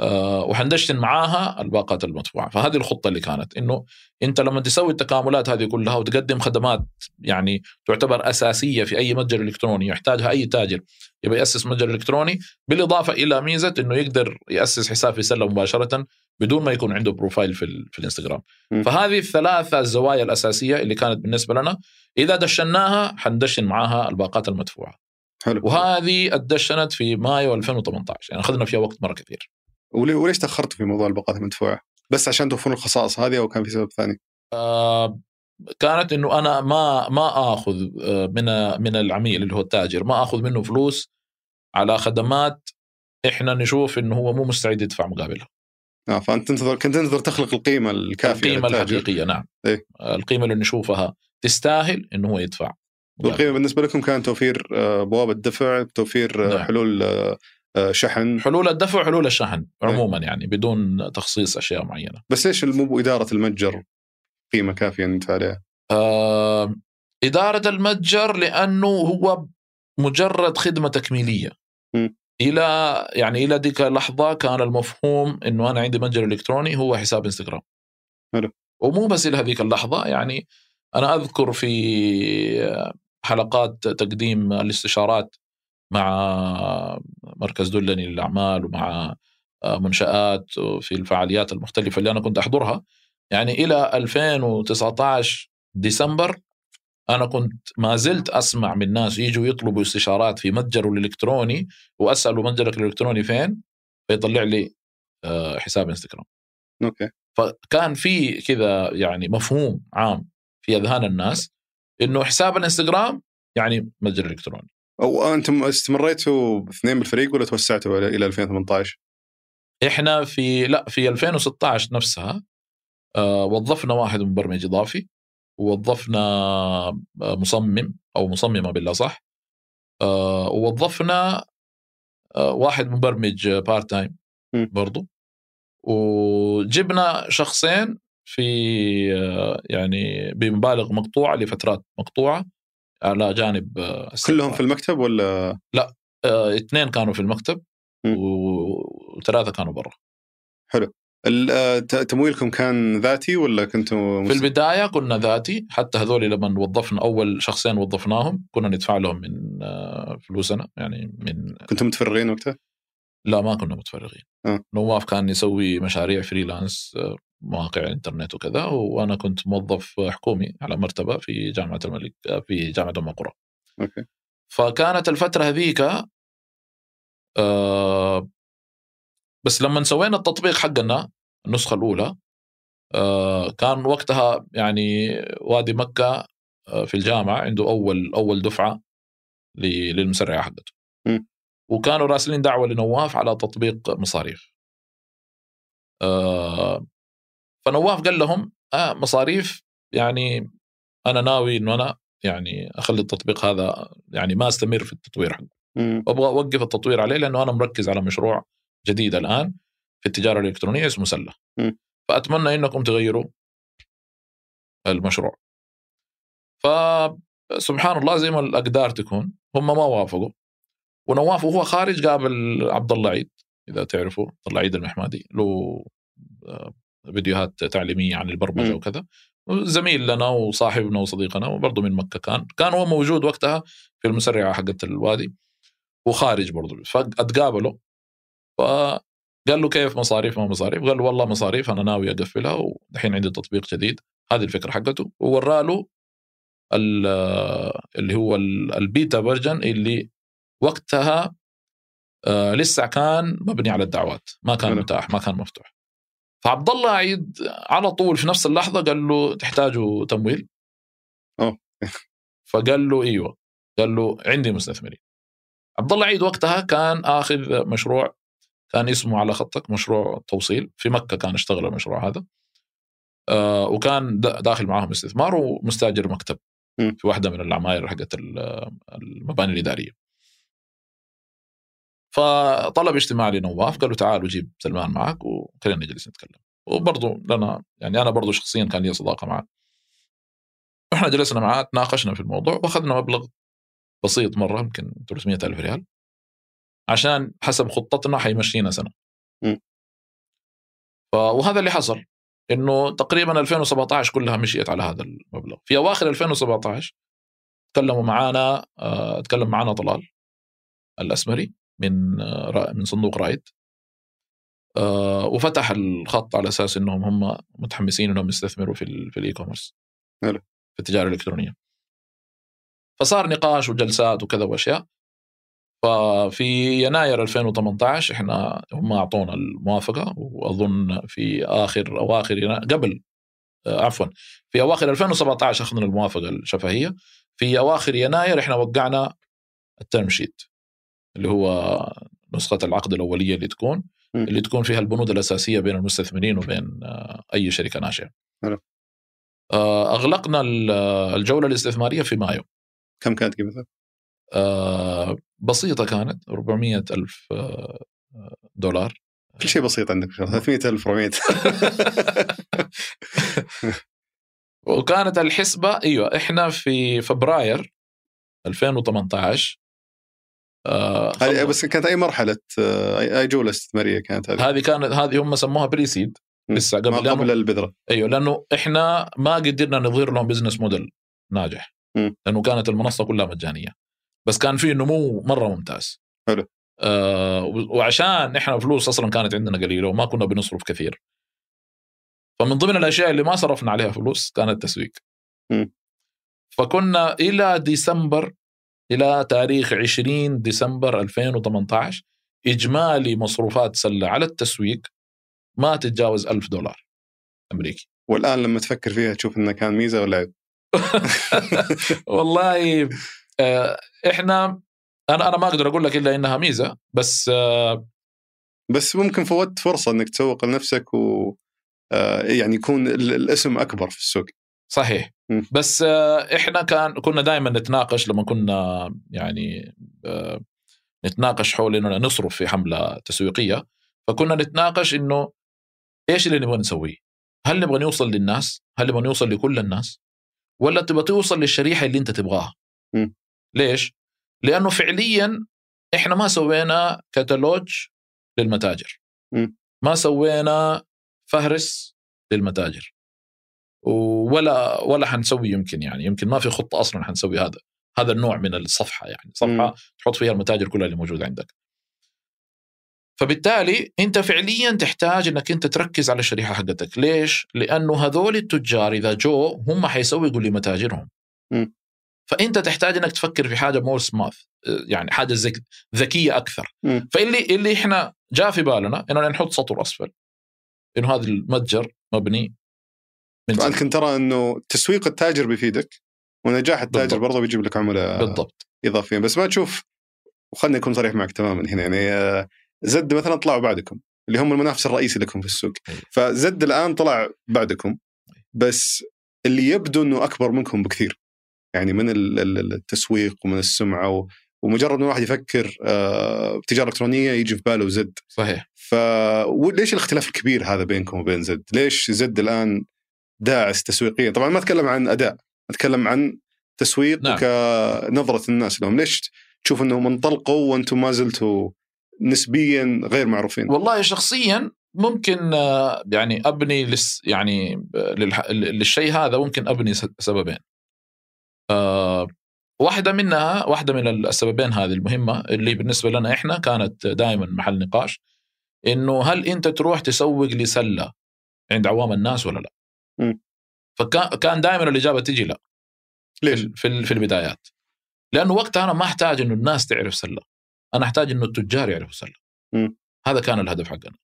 آه وحندشن معاها الباقات المدفوعه فهذه الخطة اللي كانت إنه أنت لما تسوي التكاملات هذه كلها وتقدم خدمات يعني تعتبر أساسية في أي متجر إلكتروني يحتاجها أي تاجر يبي يأسس متجر إلكتروني بالإضافة إلى ميزة إنه يقدر يأسس حساب في سلة مباشرة بدون ما يكون عنده profile في, ال- في الإنستغرام. م. فهذه الثلاثة الزوايا الأساسية اللي كانت بالنسبة لنا. إذا دشناها حندشن معاها الباقات المدفوعة. حلو. وهذه اتدشنت في مايو 2018 يعني أخذنا فيها وقت مرة كثير. وليش تأخرتوا في موضوع الباقات المدفوعه؟ بس عشان توفرون الخصائص هذه أو كان في سبب ثاني؟ آه كانت إنه أنا ما ما آخذ آه، من من العميل اللي هو التاجر ما آخذ منه فلوس على خدمات إحنا نشوف إنه هو مو مستعد يدفع مقابلها آه فأنت تنتظر كنت تنتظر تخلق القيمة الكافية القيمة للتاجر. الحقيقية نعم إيه. القيمة اللي نشوفها تستاهل إنه هو يدفع والقيمة بالنسبة لكم كان توفير آه، بوابة دفع توفير آه، نعم. حلول شحن حلول الدفع وحلول الشحن إيه. عموما يعني بدون تخصيص أشياء معينة بس ليش مو إدارة المتجر قيمة كافية ندفع عليها؟ آه إدارة المتجر لأنه هو مجرد خدمة تكميلية م. إلى يعني إلى ذيك اللحظة كان المفهوم إنه أنا عندي متجر إلكتروني هو حساب إنستغرام حلو. ومو بس إلى هذيك اللحظة يعني أنا أذكر في حلقات تقديم الاستشارات مع مركز دلني للأعمال ومع آه، منشآت في الفعاليات المختلفة اللي أنا كنت أحضرها. يعني إلى 2019 ديسمبر أنا كنت ما زلت أسمع من ناس يجوا يطلبوا استشارات في متجره الإلكتروني وأسأله متجرك الإلكتروني فين فيطلع لي آه، حساب إنستغرام. أوكي. فكان في كذا يعني مفهوم عام في أذهان الناس إنه حساب الإنستغرام يعني متجر إلكتروني. أو أنتم استمريتوا اثنين بالفريق ولا توسعتوا إلى 2018 إحنا في لا في 2016 نفسها آه وظفنا واحد مبرمج إضافي ووظفنا آه مصمم أو مصممة بالاصح آه ووظفنا آه واحد مبرمج part time برضو وجبنا شخصين في يعني بمبالغ مقطوعة لفترات مقطوعة على جانب آه، كلهم في المكتب ولا؟ لا آه اثنين كانوا في المكتب وثلاثة كانوا برا. حلو. آه، تمويلكم كان ذاتي ولا كنتوا في البداية كنا ذاتي حتى هذول لما وظفنا أول شخصين وظفناهم كنا ندفع لهم من فلوسنا يعني من كنتم متفرغين وقتها؟ لا ما كنا متفرغين. أه. نواف كان يسوي مشاريع فريلانس مواقع الإنترنت وكذا وأنا كنت موظف حكومي على مرتبة في جامعة الملك في جامعة أم القرى. أوكي. فكانت الفترة هذيك آه بس لما سوينا التطبيق حقنا النسخة الأولى آه كان وقتها يعني وادي مكة آه في الجامعة عنده أول أول دفعة للمسرعة حقته. م. وكانوا راسلين دعوة لنواف على تطبيق مصاريف. آه فنواف قال لهم آه مصاريف يعني أنا ناوي إنه أنا يعني أخلي التطبيق هذا يعني ما أستمر في التطوير حقه. وأبغى أوقف التطوير عليه لأنه أنا مركز على مشروع جديد الآن في التجارة الإلكترونية اسمه سلة. فأتمنى إنكم تغيروا المشروع. فسبحان الله زي ما الأقدار تكون هم ما وافقوا. ونواف وهو خارج قابل عبد الله عيد إذا تعرفوا عبد الله عيد المحمادي له آه، فيديوهات تعليمية عن البرمجة وكذا. زميل لنا وصاحبنا وصديقنا وبرضه من مكة كان. كان هو موجود وقتها في المسرعة حقت الوادي وخارج برضه. فأتقابلوا. فقال له كيف مصاريف ما مصاريف؟ قال له والله مصاريف أنا ناوي أقفلها ودحين عندي تطبيق جديد. هذه الفكرة حقته. وورى له اللي هو ال beta version اللي وقتها آه لسه كان مبني على الدعوات. ما كان متاح ما كان مفتوح. فعبد الله عيد على طول في نفس اللحظة قال له تحتاجوا تمويل. فقال له إيوه. قال له عندي مستثمرين. عبد الله عيد وقتها كان آخذ مشروع كان اسمه على خطك مشروع توصيل. في مكة كان اشتغل المشروع هذا. آه وكان داخل معاهم استثمار ومستأجر مكتب. في واحدة من العماير حقت المباني الإدارية. فطلب اجتماع لنواف قال له تعالوا جيب سلمان معك وخلينا نجلس نتكلم. وبرضه لنا يعني أنا برضه شخصيا كان لي صداقة معه. إحنا جلسنا معاه تناقشنا في الموضوع وأخذنا مبلغ بسيط مرة يمكن 300 ألف ريال عشان حسب خطتنا حيمشينا سنة. م. ف... وهذا اللي حصل إنه تقريبا 2017 كلها مشيت على هذا المبلغ. في أواخر 2017 تكلموا معانا آه، تكلم معانا طلال الأسمري. من من صندوق رايد. آه، وفتح الخط على أساس إنهم هم متحمسين إنهم يستثمروا في في ال e-commerce في التجارة الإلكترونية. فصار نقاش وجلسات وكذا وأشياء. ففي يناير 2018 إحنا هم أعطونا الموافقة وأظن في آخر أواخر قبل آه، عفوا في أواخر 2017 أخذنا الموافقة الشفهية. في أواخر يناير إحنا وقعنا ال term sheet اللي هو نسخة العقد الأولية اللي تكون. اللي تكون فيها البنود الأساسية بين المستثمرين وبين آه، أي شركة ناشئة. آه، أغلقنا الجولة الاستثمارية في مايو. كم كانت قيمتها؟ آه، بسيطة كانت 400 ألف دولار كل شيء بسيط عندك 300 ألف 400 *laughs* وكانت الحسبة أيوة إحنا في فبراير 2018 آه هذه بس كانت أي مرحلة آه اي جولة استثمارية كانت هذه؟ هذه كانت هذه هم سموها pre-seed لسه قبل ما قبل البذرة. أيوه لأنه إحنا ما قدرنا نظهر لهم business model ناجح م. لأنه كانت المنصة كلها مجانية. بس كان في نمو مرة ممتاز. حلو. آه وعشان إحنا فلوس أصلا كانت عندنا قليلة وما كنا بنصرف كثير. فمن ضمن الأشياء اللي ما صرفنا عليها فلوس كان التسويق م. فكنا إلى ديسمبر إلى تاريخ 20 ديسمبر 2018 اجمالي مصروفات سلة على التسويق ما تتجاوز ألف دولار أمريكي والآن لما تفكر فيها تشوف انه كان ميزة ولا عيب؟ *laughs* والله آه، إحنا أنا أنا ما أقدر أقول لك إلا إنها ميزة بس آه، بس ممكن فوت فرصة إنك تسوق لنفسك و آه، يعني يكون الاسم أكبر في السوق صحيح م. بس إحنا كان كنا دائما نتناقش لما كنا يعني نتناقش حول اننا نصرف في حملة تسويقية فكنا نتناقش إنه إيش اللي نبغى نسويه؟ هل نبغى نوصل للناس؟ هل نبغى نوصل لكل الناس؟ ولا تبغى توصل للشريحة اللي أنت تبغاها؟ م. ليش؟ لأنه فعليا إحنا ما سوينا كتالوج للمتاجر م. ما سوينا فهرس للمتاجر ولا ولا حنسوي يمكن يعني يمكن ما في خطة أصلا حنسوي هذا هذا النوع من الصفحة يعني صفحة م. تحط فيها المتاجر كلها اللي موجودة عندك فبالتالي أنت فعليا تحتاج إنك أنت تركز على الشريحة حقتك ليش لأنه هذول التجار إذا جو هم حيسوقوا لمتاجرهم م. فأنت تحتاج إنك تفكر في حاجة مور سماث يعني حاجة ذكية أكثر م. فاللي اللي إحنا جاء في بالنا اننا نحط سطر أسفل إنه هذا المتجر مبني فانت كنت ترى إنه تسويق التاجر بيفيدك ونجاح التاجر بالضبط. برضه بيجيب لك عملاء بالضبط. إضافيين. بس ما تشوف وخلني أكون صريح معك تماما هنا يعني آه، زد مثلا طلعوا بعدكم اللي هم المنافس الرئيسي لكم في السوق. أيوة. فزد الآن طلع بعدكم بس اللي يبدو إنه أكبر منكم بكثير. يعني من ال- ال- التسويق ومن السمعة ومجرد ما الواحد يفكر آه، بتجارة إلكترونية يجي في باله زد. صحيح. فليش الاختلاف الكبير هذا بينكم وبين زد؟ ليش زد الآن داعس تسويقيا؟ طبعا ما أتكلم عن أداء، أتكلم عن تسويق نعم. كنظره الناس لهم، ليش تشوف إنهم انطلقوا وأنتم ما زلتوا نسبيا غير معروفين؟ والله شخصيا ممكن آه، يعني أبني لس يعني آه، للشيء هذا ممكن أبني سببين. آه، واحدة منها واحدة من السببين هذه المهمة اللي بالنسبة لنا إحنا كانت دائما محل نقاش إنه هل أنت تروح تسوق لسلة عند عوام الناس ولا لا؟ فكان كان دائما الإجابة تجي لا. ليش؟ في في البدايات. لأنه وقتها أنا ما أحتاج إنه الناس تعرف سلة. أنا أحتاج إنه التجار يعرفوا سلة. هذا كان الهدف حقنا.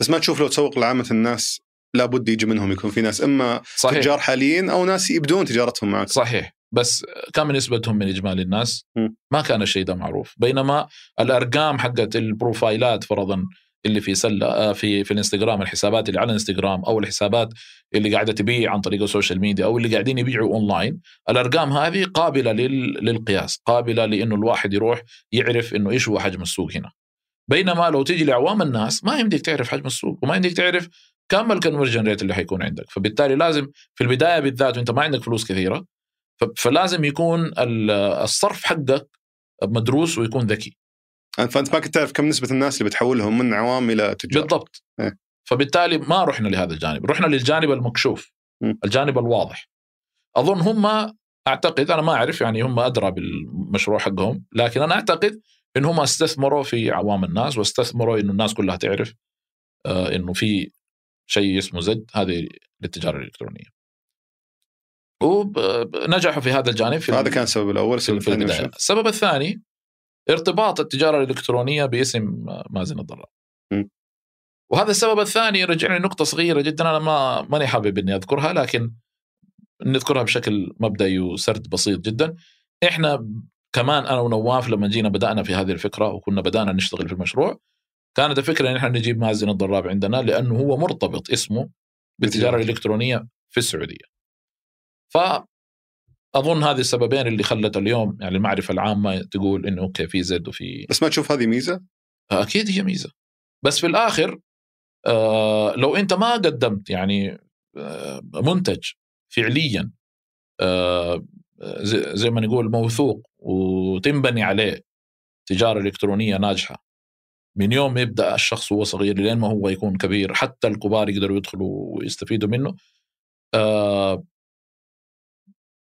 بس ما تشوف لو تسوق لعامة الناس لابد يجي منهم يكون في ناس إما صحيح. تجار حاليين أو ناس يبدون تجارتهم معك. صحيح. بس كم نسبتهم من إجمالي الناس؟ م. ما كان الشيء ده معروف. بينما الأرقام حقت ال profiles ات فرضا اللي في سله آه، في في الانستغرام الحسابات اللي على الانستغرام أو الحسابات اللي قاعدة تبيع عن طريق السوشيال ميديا أو اللي قاعدين يبيعوا أونلاين الأرقام هذه قابلة لل... للقياس قابلة لإنه الواحد يروح يعرف إنه إيش هو حجم السوق هنا. بينما لو تيجي لعوام الناس ما يمديك تعرف حجم السوق وما يمديك تعرف كم الكونفرجن ريت اللي حيكون عندك. فبالتالي لازم في البداية بالذات وأنت ما عندك فلوس كثيرة فلازم يكون ال- الصرف حقك مدروس ويكون ذكي. فأنت ما كنت تعرف كم نسبة الناس اللي بتحولهم من عوام إلى تجار بالضبط إيه. فبالتالي ما رحنا لهذا الجانب رحنا للجانب المكشوف م. الجانب الواضح أظن هم أعتقد أنا ما أعرف يعني هم أدرى بالمشروع حقهم لكن أنا أعتقد إن هم استثمروا في عوام الناس واستثمروا إنه الناس كلها تعرف آه إنه في شيء اسمه زد هذه للتجارة الإلكترونية ونجحوا في هذا الجانب في هذا كان السبب الأول في, السبب في البداية؟ السبب الثاني ارتباط التجارة الإلكترونية باسم مازن الضراب م. وهذا السبب الثاني رجعني لنقطه صغيرة جدا أنا ما ماني حابب إني أذكرها لكن نذكرها بشكل مبدئي وسرد بسيط جدا. إحنا كمان أنا ونواف لما جينا بدأنا في هذه الفكرة وكنا بدأنا نشتغل في المشروع كانت الفكرة إن إحنا نجيب مازن الضراب عندنا لأنه هو مرتبط اسمه بالتجارة. الإلكترونية في السعودية. ف أظن هذه السببين اللي خلت اليوم يعني المعرفة العامة تقول إنه أوكي في زد وفي بس ما تشوف هذه ميزة؟ أكيد هي ميزة بس في الآخر آه لو أنت ما قدمت يعني آه منتج فعليا آه زي, زي ما نقول موثوق وتنبني عليه تجارة إلكترونية ناجحة من يوم يبدأ الشخص وهو صغير لين ما هو يكون كبير حتى الكبار يقدروا يدخلوا ويستفيدوا منه آه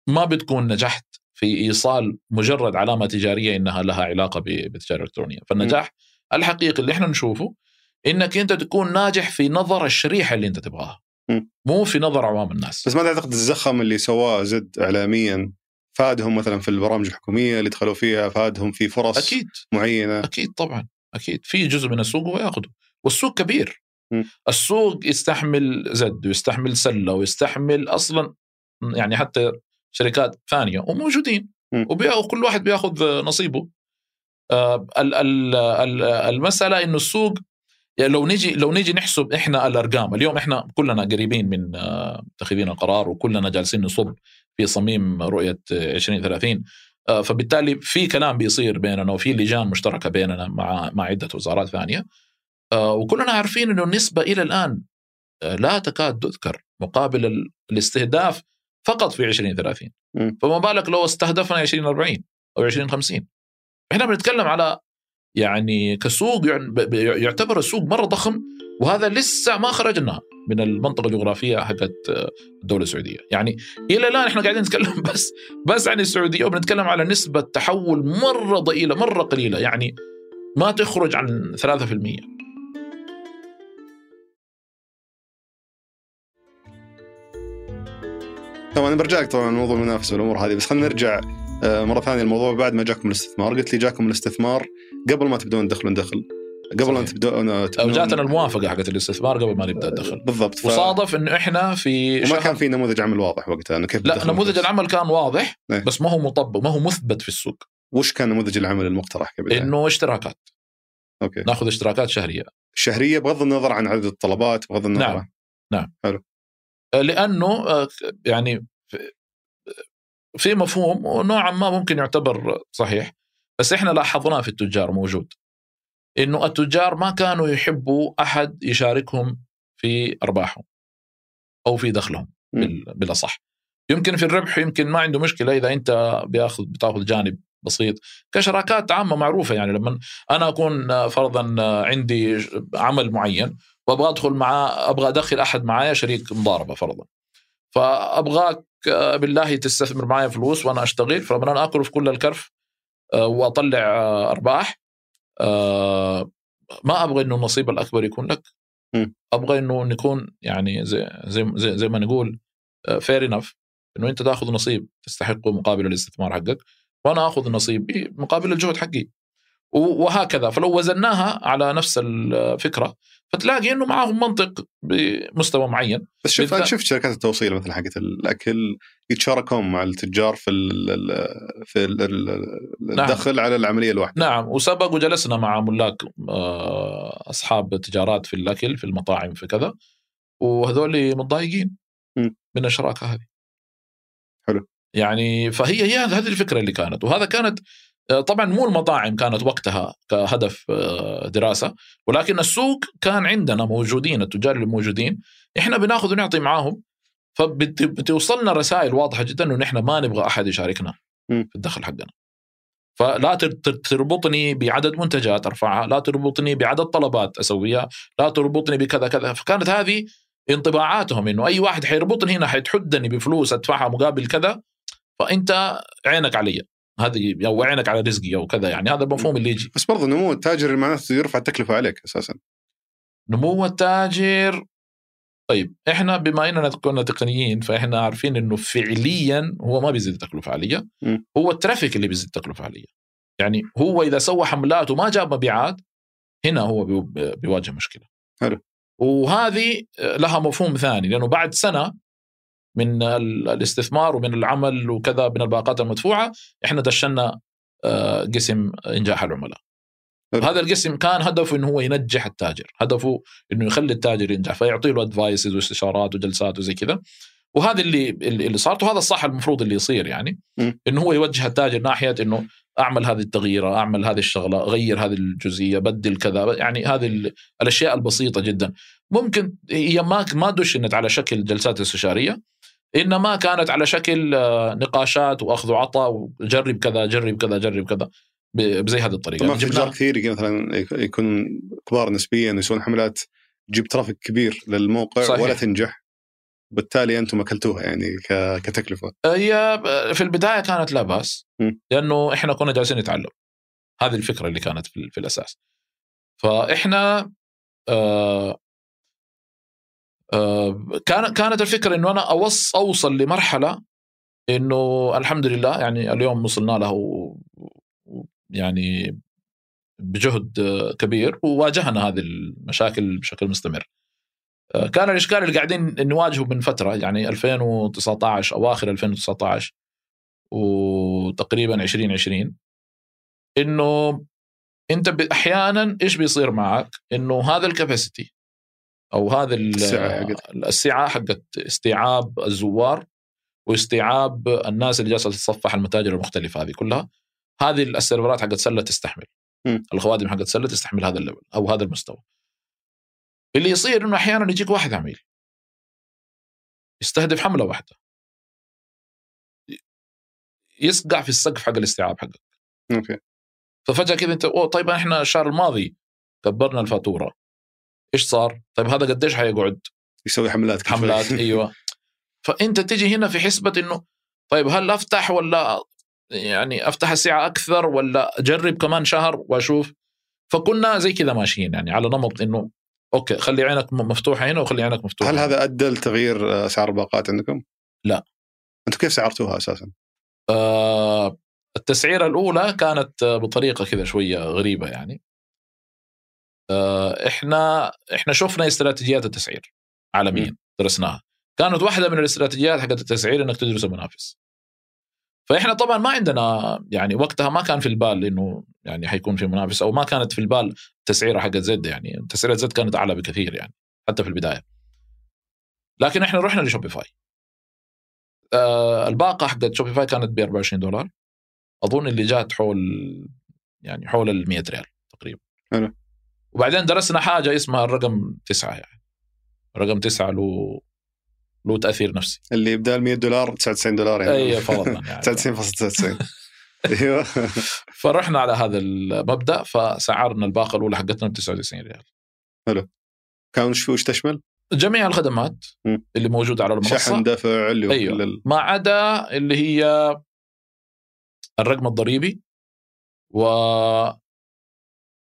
ما بتكون نجحت في إيصال مجرد علامة تجارية إنها لها علاقة بالتجاره الالكترونيه، فالنجاح الحقيقي اللي إحنا نشوفه إنك أنت تكون ناجح في نظر الشريحة اللي أنت تبغاها مم. مو في نظر عوام الناس. بس ما تعتقد الزخم اللي سواه زد اعلاميا؟ فادهم مثلا في البرامج الحكومية اللي دخلوا فيها فادهم في فرص أكيد. معينة. أكيد طبعا. أكيد. في جزء من السوق هو ياخذه والسوق كبير. مم. السوق يستحمل زد ويستحمل سلة ويستحمل أصلا يعني حتى شركات ثانية وموجودين. وكل واحد بياخذ نصيبه. آه، ال- ال- ال- المسألة إنه السوق يعني لو نيجي لو نيجي نحسب إحنا الأرقام اليوم إحنا كلنا قريبين من آه، متخذين القرار وكلنا جالسين نصب في صميم رؤية آه، 2030 آه، فبالتالي في كلام بيصير بيننا وفي لجان مشتركة بيننا مع مع عدة وزارات ثانية. وكلنا عارفين إنه النسبة إلى الآن لا تكاد تذكر مقابل ال- الاستهداف فقط في 2030 مم. فما بالك لو استهدفنا 2040 أو 2050 إحنا بنتكلم على يعني كسوق يعتبر السوق مرة ضخم وهذا لسه ما خرجنا من المنطقة الجغرافية حقت الدولة السعودية. يعني إلى الآن إحنا قاعدين نتكلم *laughs* بس بس عن السعودية وبنتكلم على نسبة تحول مرة ضئيلة مرة قليلة. يعني ما تخرج عن 3% طبعا برجع لك طبعا موضوع المنافسه والامور هذه بس خلينا نرجع آه، مرة ثانية الموضوع بعد ما جاكم الاستثمار قلت لي جاكم الاستثمار قبل ما تبدون تدخلون دخل قبل. أن تبدون أو تبدون جاتنا الموافقة حقت الاستثمار قبل ما نبدأ الدخل بالضبط ف... وصادف انه إحنا في وما شهر كان في نموذج عمل واضح وقتها إنه كيف لا نموذج. العمل كان واضح إيه. بس ما هو مطبق ما هو مثبت في السوق وش كان نموذج العمل المقترح كبداية؟ إنه اشتراكات أوكي ناخذ اشتراكات شهرية شهرية بغض النظر عن عدد الطلبات بغض النظر نعم. نعم. حلو لأنه آه، يعني في- مفهوم ونوعا ما ممكن يعتبر صحيح بس إحنا لاحظناه في التجار موجود. إنه التجار ما كانوا يحبوا أحد يشاركهم في أرباحهم أو في دخلهم مم. بال- بالأصح. يمكن في الربح يمكن ما عنده مشكلة إذا أنت بياخذ بتاخذ جانب بسيط. كشراكات عامة معروفة يعني لما أنا أكون آه، فرضا آه، عندي عمل معين وأبغى أدخل معاه أبغى أدخل أحد معايا شريك مضاربة فرضا. فأبغاك آه، بالله تستثمر معايا فلوس وأنا أشتغل فلما أنا آكل في كل الكرف آه، وأطلع آه، أرباح. ما أبغى إنه النصيب الأكبر يكون لك. أبغى إنه نكون يعني زي زي زي, زي ما نقول فير انف إنه أنت تأخذ نصيب تستحقه مقابل الاستثمار حقك وأنا آخذ نصيبي مقابل الجهد حقي. وهكذا. فلو وزناها على نفس الفكرة فتلاقي إنه معاهم منطق بمستوى معين بس شوف بالذات- شفت شركات التوصيل مثلا حقت الأكل يتشاركون مع التجار في ال ال في ال ال الدخل على العملية الواحدة نعم وسبق وجلسنا مع ملاك آه، أصحاب تجارات في الأكل في المطاعم في كذا وهذول متضايقين. من الشراكة هذه حلو. يعني فهي هي هذه الفكرة اللي كانت وهذا كانت طبعا مو المطاعم كانت وقتها كهدف آه، دراسة ولكن السوق كان عندنا موجودين التجار اللي موجودين إحنا بناخذ ونعطي معاهم فبتوصلنا رسائل واضحة جدا إنه نحن ما نبغى أحد يشاركنا. في الدخل حقنا. فلا تر- تر- تربطني بعدد منتجات أرفعها لا تربطني بعدد طلبات أسويها لا تربطني بكذا كذا. فكانت هذه انطباعاتهم إنه أي واحد حيربطني هنا حيتحدني بفلوس أدفعها مقابل كذا فأنت عينك علي. هذه أو عينك على رزقي أو كذا يعني هذا المفهوم اللي يجي بس برضه نمو التاجر معناته يرفع التكلفة عليك أساسا. نمو التاجر. طيب إحنا بما إننا كنا تقنيين فإحنا عارفين إنه فعليا هو ما بيزيد التكلفة عليا. هو الترافيك اللي بيزيد التكلفة عليا. يعني هو إذا سوى حملات وما جاب مبيعات هنا هو بي- بيواجه مشكلة. حلو. وهذه لها مفهوم ثاني لأنه بعد سنة من ال- الاستثمار ومن العمل وكذا من الباقات المدفوعة. إحنا دشنا آه، قسم إنجاح العملاء. هذا القسم كان هدفه إنه هو ينجح التاجر. هدفه إنه يخلي التاجر ينجح فيعطي له advices واستشارات وجلسات وزي كذا. وهذا اللي اللي صارت وهذا الصح المفروض اللي يصير يعني. إنه هو يوجه التاجر ناحية إنه أعمل هذه التغييرة أعمل هذه الشغلة غير هذه الجزئية بدل كذا. يعني هذه ال- الأشياء البسيطة جدا. ممكن هي ما ما دشنت على شكل جلسات استشارية. إنما كانت على شكل آه، نقاشات وأخذ وعطاء وجرب كذا جرب كذا جرب كذا بزي هذه الطريقة. طبعا في تجار كثير مثلا يك- يكون كبار نسبيا ويسوون حملات تجيب ترافيك كبير للموقع صحيح. ولا تنجح. بالتالي أنتم أكلتوها يعني ك- كتكلفة. هي في البداية كانت لا بأس. لأنه إحنا كنا جالسين نتعلم. هذه الفكرة اللي كانت في, في الأساس. فإحنا آه آه كان كانت الفكرة إنه أنا أوص أوصل لمرحلة إنه الحمد لله يعني اليوم وصلنا له يعني بجهد كبير وواجهنا هذه المشاكل بشكل مستمر. آه، كان الإشكال اللي قاعدين نواجهه من فترة يعني 2019 أواخر 2019 وتقريبا 2020 إنه أنت أحيانا إيش بيصير معك؟ إنه هذا ال capacity أو هذا ال- السعة حقت. السعة حقت استيعاب الزوار واستيعاب الناس اللي جالسة تتصفح المتاجر المختلفة هذه كلها. هذه السيرفرات حقت سلة تستحمل. مم. الخوادم حقت سلة تستحمل هذا ال level أو هذا المستوى. اللي يصير إنه أحيانا يجيك واحد عميل. يستهدف حملة واحدة. يصقع في السقف حق الاستيعاب حقك. أوكي. ففجأة كذا أنت أوه طيب إحنا الشهر الماضي كبرنا الفاتورة. إيش صار؟ طيب هذا قديش حيقعد؟ يسوي حملات شوي. حملات *laughs* أيوه فأنت تجي هنا في حسبة إنه طيب هل أفتح ولا يعني أفتح السعه أكثر ولا أجرب كمان شهر وأشوف فكنا زي كذا ماشيين يعني على نمط إنه أوكي خلي عينك مفتوحة هنا وخلي عينك مفتوحة هل هذا أدى لتغيير أسعار الباقات عندكم؟ لا. أنتم كيف سعرتوها أساسا؟ آه التسعيرة الأولى كانت بطريقة كذا شوية غريبة يعني إحنا إحنا شفنا استراتيجيات التسعير عالميا درسناها. كانت واحدة من الاستراتيجيات حقت التسعير إنك تدرس المنافس. فإحنا طبعا ما عندنا يعني وقتها ما كان في البال إنه يعني حيكون في منافس أو ما كانت في البال تسعيرة حقت زد يعني. تسعيرة زد كانت أعلى بكثير يعني حتى في البداية. لكن إحنا رحنا لشوبيفاي. آه الباقة حقت شوبيفاي كانت ب 24 دولار. أظن اللي جات حول يعني حول ال 100 ريال تقريبا. حلو. وبعدين درسنا حاجة اسمها الرقم تسعة يعني. رقم تسعة له له تأثير نفسي. اللي بدال 100 دولار 99 دولار يعني. اي فرضا يعني. *laughs* 99.99 *laughs* أيوه. فرحنا على هذا المبدأ فسعرنا الباقه الأولى حقتنا ب 99 ريال. كان وش وش تشمل؟ جميع الخدمات مم. اللي موجودة على المنصة. شحن دفع اللي أيوة. كل ال- ما عدا اللي هي الرقم الضريبي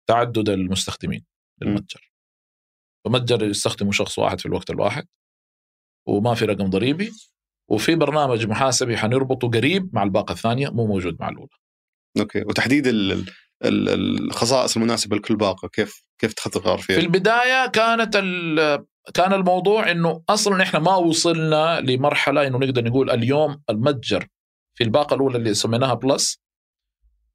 وتعدد المستخدمين للمتجر. فمتجر يستخدمه شخص واحد في الوقت الواحد وما في رقم ضريبي وفي برنامج محاسبي حنربطه قريب مع الباقة الثانية مو موجود مع الأولى. okay. وتحديد ال- ال- ال- الخصائص المناسبة لكل باقة كيف كيف تاخذ قرار في فيها؟ البداية كانت كان الموضوع إنه أصلا إحنا ما وصلنا لمرحلة إنه نقدر نقول اليوم المتجر في الباقة الأولى اللي سميناها Plus.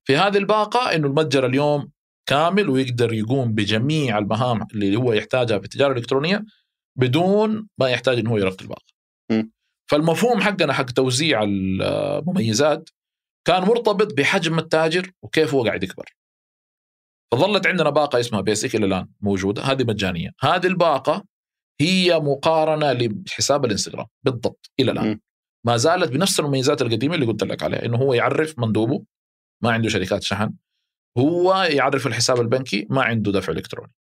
في هذه الباقة إنه المتجر اليوم كامل ويقدر يقوم بجميع المهام اللي هو يحتاجها في التجارة الإلكترونية بدون ما يحتاج إنه هو يرقي الباقه. فالمفهوم حقنا حق توزيع المميزات كان مرتبط بحجم التاجر وكيف هو قاعد يكبر. فظلت عندنا باقة اسمها بيسك إلى الآن موجودة هذه مجانية، هذه الباقة هي مقارنة لحساب الانستغرام بالضبط إلى الآن. ما زالت بنفس المميزات القديمة اللي قلت لك عليها إنه هو يعرف مندوبه ما عنده شركات شحن هو يعرف الحساب البنكي ما عنده دفع إلكتروني.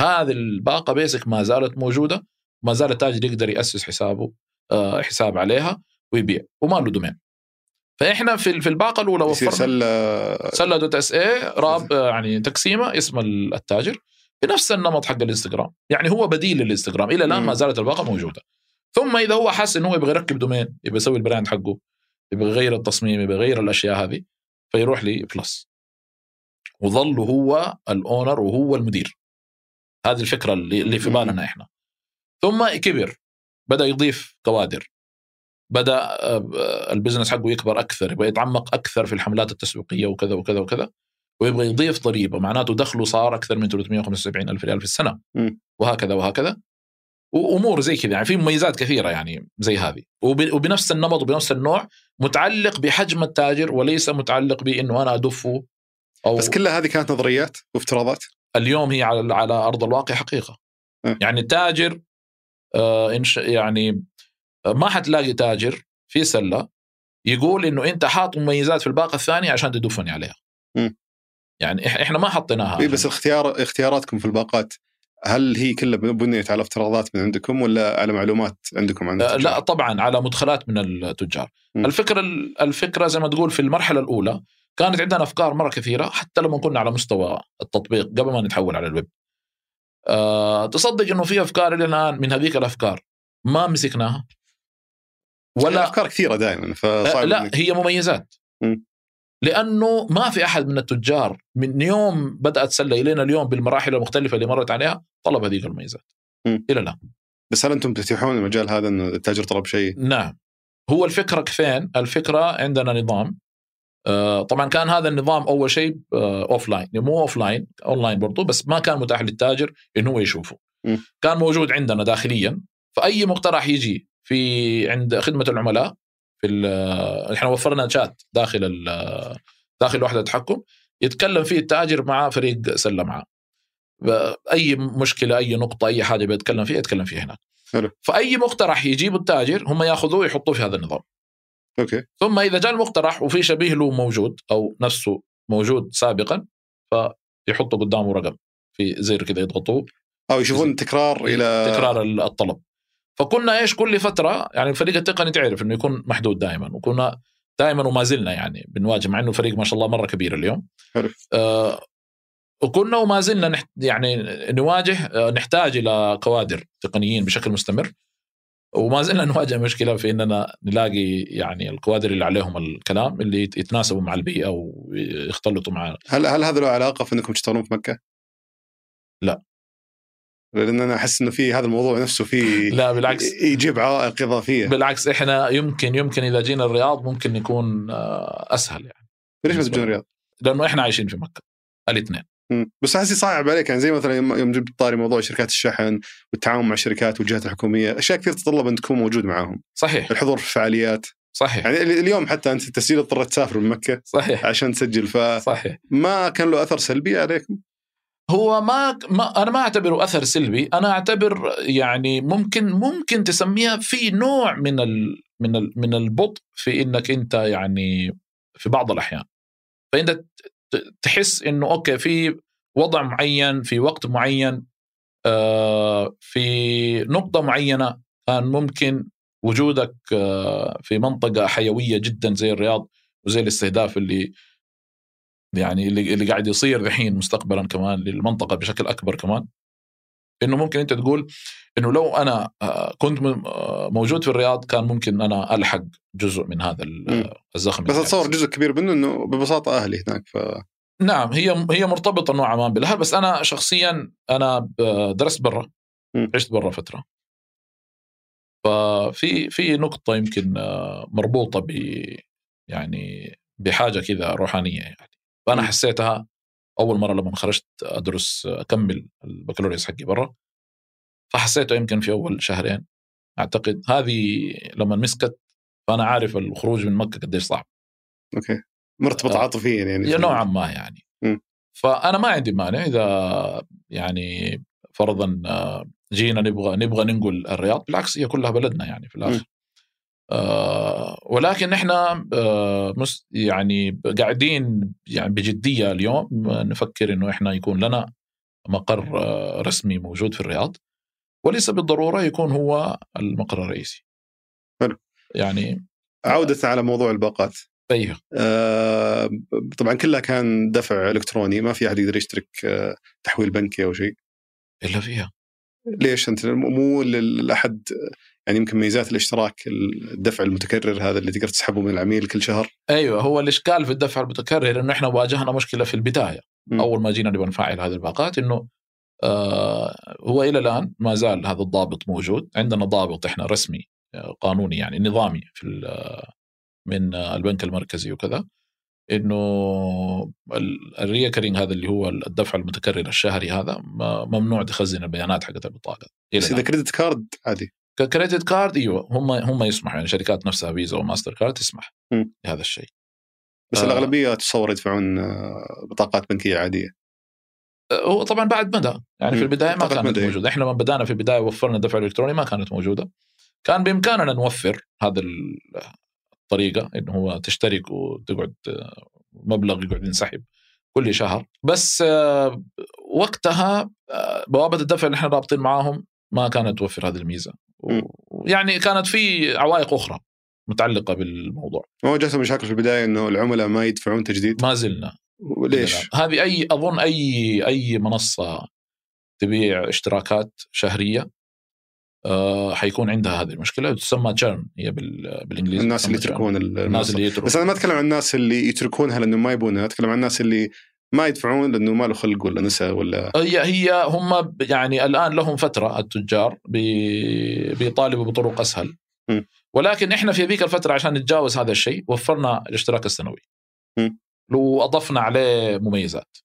هذه الباقة basic ما زالت موجودة ما زال التاجر يقدر يأسس حسابه آه، حساب عليها ويبيع وما له domain فإحنا في في الباقة الأولى وفرنا سله سلة dot SA آه، يعني تقسيمة اسم التاجر بنفس النمط حق الإنستغرام. يعني هو بديل للإنستغرام. إلى الآن. ما زالت الباقة موجودة. ثم إذا هو حس إنه هو يبغى يركب domain يبغى يسوي ال brand حقه يبغى يغير التصميم يبغى يغير الأشياء هذه فيروح لي Plus وظل هو ال owner وهو المدير. هذه الفكرة اللي اللي في. بالنا إحنا. ثم كبر بدأ يضيف كوادر بدأ آه، ال business حقه يكبر أكثر يبغى يتعمق أكثر في الحملات التسويقية وكذا وكذا وكذا ويبغى يضيف ضريبة معناته دخله صار أكثر من 375 ألف ريال في السنة. وهكذا وهكذا. وأمور زي كذا يعني في مميزات كثيرة يعني زي هذه. وب- وبنفس النمط وبنفس النوع متعلق بحجم التاجر وليس متعلق بإنه أنا أدفه أو بس كلها هذه كانت نظريات وافتراضات اليوم هي على على أرض الواقع حقيقة أه. يعني التاجر آه يعني آه، ما حتلاقي تاجر في سلة يقول إنه أنت حاط مميزات في الباقة الثانية عشان تدفني عليها مم. يعني إح- إحنا ما حطيناها اي بس الاختيار اختياراتكم في الباقات هل هي كلها بنيت على افتراضات من عندكم ولا على معلومات عندكم عن التجار؟ لا طبعا على مدخلات من التجار م. الفكرة الفكرة زي ما تقول في المرحلة الأولى كانت عندنا أفكار مرة كثيرة حتى لما كنا على مستوى التطبيق قبل ما نتحول على الويب أه تصدق إنه في أفكار إلى الآن من هذيك الأفكار ما مسكناها ولا أفكار كثيرة دائما فصعب لا إنك- هي مميزات م. لأنه ما في أحد من التجار من يوم بدأت سلة إلينا اليوم بالمراحل المختلفة اللي مرت عليها طلب هذيك المميزات م. إلى الآن بس هل أنتم تتيحون المجال هذا إنه التاجر طلب شيء؟ نعم هو الفكرة فين؟ الفكرة عندنا نظام طبعا كان هذا النظام أول شيء offline مو offline online برضه بس ما كان متاح للتاجر انه هو يشوفه. م. كان موجود عندنا داخليا. فأي مقترح يجي في عند خدمة العملاء في ال- إحنا وفرنا شات داخل داخل وحدة التحكم يتكلم فيه التاجر مع فريق سلة معاه أي مشكلة أي نقطة أي حاجة بيتكلم فيها يتكلم فيها هناك. حلو. فأي مقترح يجيبه التاجر هم ياخذوه ويحطوه في هذا النظام. أوكي. ثم إذا جاء المقترح وفي شبيه له موجود أو نفسه موجود سابقا فيحطوا قدامه رقم في زر كذا يضغطوه. أو يشوفون تكرار إلى تكرار الطلب. فكنا إيش كل فترة يعني الفريق التقني تعرف إنه يكون محدود دائما وكنا دائما وما زلنا يعني بنواجه مع إنه فريق ما شاء الله مرة كبير اليوم. حلو. آه وكنا وما زلنا نحت يعني نواجه آه، نحتاج إلى كوادر تقنيين بشكل مستمر. وما زلنا نواجه مشكلة في إننا نلاقي يعني الكوادر اللي عليهم الكلام اللي يتناسبوا مع البيئة ويختلطوا مع هل هل هذا له علاقة في إنكم تشتغلون في مكة؟ لا. لأن أنا أحس إنه في هذا الموضوع نفسه في *laughs* لا بالعكس يجيب عوائق إضافية بالعكس إحنا يمكن يمكن إذا جينا الرياض ممكن يكون آه، أسهل يعني ليش ما تجون. الرياض؟ لأنه إحنا عايشين في مكة الاثنين. بس أحس يصعب عليك يعني زي مثلا يوم جبت طاري موضوع شركات الشحن والتعاون مع الشركات والجهات الحكومية، أشياء كثير تتطلب أن تكون موجود معاهم، صحيح. الحضور في الفعاليات، صحيح. يعني ال- اليوم حتى أنت التسجيل اضطريت تسافر من مكة صحيح. عشان تسجل فما صحيح. كان له أثر سلبي عليكم؟ هو ما, ما أنا ما أعتبره أثر سلبي أنا أعتبر يعني ممكن ممكن تسميها في نوع من ال من ال من البطء في إنك أنت يعني في بعض الأحيان. فإنت تحس إنه أوكي في وضع معين في وقت معين آه، في نقطة معينة كان ممكن وجودك آه، في منطقة حيوية جدا زي الرياض وزي الاستهداف اللي يعني اللي, اللي قاعد يصير الحين مستقبلا كمان للمنطقة بشكل أكبر كمان. إنه ممكن أنت تقول إنه لو أنا آه، كنت آه، موجود في الرياض كان ممكن أنا ألحق جزء من هذا مم. الزخم بس اتصور جزء كبير منه إنه ببساطة أهلي هناك ف نعم هي هي مرتبطة نوعا ما بالأهل بس أنا شخصيا أنا درست برا. عشت برا فترة ففي في نقطة يمكن آه، مربوطة ب يعني بحاجة كذا روحانية يعني فأنا. حسيتها أول مرة لما خرجت أدرس أكمل البكالوريوس حقي برا فحسيته يمكن في أول شهرين. أعتقد هذه لما مسكت فأنا عارف الخروج من مكة قديش صعب. أوكي. مرتبط آه. عاطفيا يعني نوعا ما يعني. مم. فأنا ما عندي مانع إذا يعني فرضا آه، جينا نبغى نبغى ننقل الرياض. بالعكس هي كلها بلدنا يعني في الآخر. ولكن إحنا آه يعني قاعدين يعني بجدية اليوم نفكر إنه إحنا يكون لنا مقر آه رسمي موجود في الرياض وليس بالضرورة يكون هو المقر الرئيسي. حلو. يعني عودة على موضوع الباقات. أيوه آه طبعا كلها كان دفع إلكتروني ما في أحد يقدر يشترك آه تحويل بنكي أو شيء. إلا فيها. ليش أنت؟ مو لاحد يعني يمكن ميزات الاشتراك الدفع المتكرر هذا اللي تقدر تسحبه من العميل كل شهر. أيوه هو الإشكال في الدفع المتكرر إنه إحنا واجهنا مشكلة في البداية. م. أول ما جينا نبغى نفعل هذه الباقات إنه آه هو إلى الآن ما زال هذا الضابط موجود. عندنا ضابط إحنا رسمي قانوني يعني نظامي في من البنك المركزي وكذا إنه ال recurring هذا اللي هو الدفع المتكرر الشهري هذا ممنوع تخزن البيانات حقت البطاقه بس إذا. credit card عادي. credit card إيوه هم هم يسمحوا يعني شركات نفسها فيزا وماستر كارد تسمح. بهذا الشيء بس آه. الأغلبية تصور يدفعون آه، بطاقات بنكية عادية هو طبعا بعد مدى يعني في. البداية ما كانت مدى. موجودة إحنا لما بدأنا في البداية وفرنا الدفع الالكتروني ما كانت موجودة كان بإمكاننا نوفر هذا ال- الطريقة انه هو تشترك وتقعد آه، مبلغ يقعد ينسحب كل شهر بس وقتها بوابة الدفع اللي إحنا رابطين معاهم ما كانت توفر هذه الميزة م. يعني كانت في عوائق أخرى متعلقة بالموضوع ما واجهتوا مشاكل في البداية إنه العملاء ما يدفعون تجديد ما زلنا وليش؟ هذه أي أظن أي أي منصة تبيع اشتراكات شهرية آه حيكون عندها هذه المشكلة تسمى تشيرن هي بال- بالإنجليزي الناس اللي. يتركون الناس. اللي يتركون بس أنا ما أتكلم عن الناس اللي يتركونها لأنه ما يبونها أتكلم عن الناس اللي ما يدفعون لأنه ما له خلق ولا نسى ولا هي هي هم يعني الآن لهم فترة التجار بي- بيطالبوا بطرق أسهل م. ولكن إحنا في ذيك الفترة عشان نتجاوز هذا الشيء وفرنا الاشتراك السنوي م. وأضفنا عليه مميزات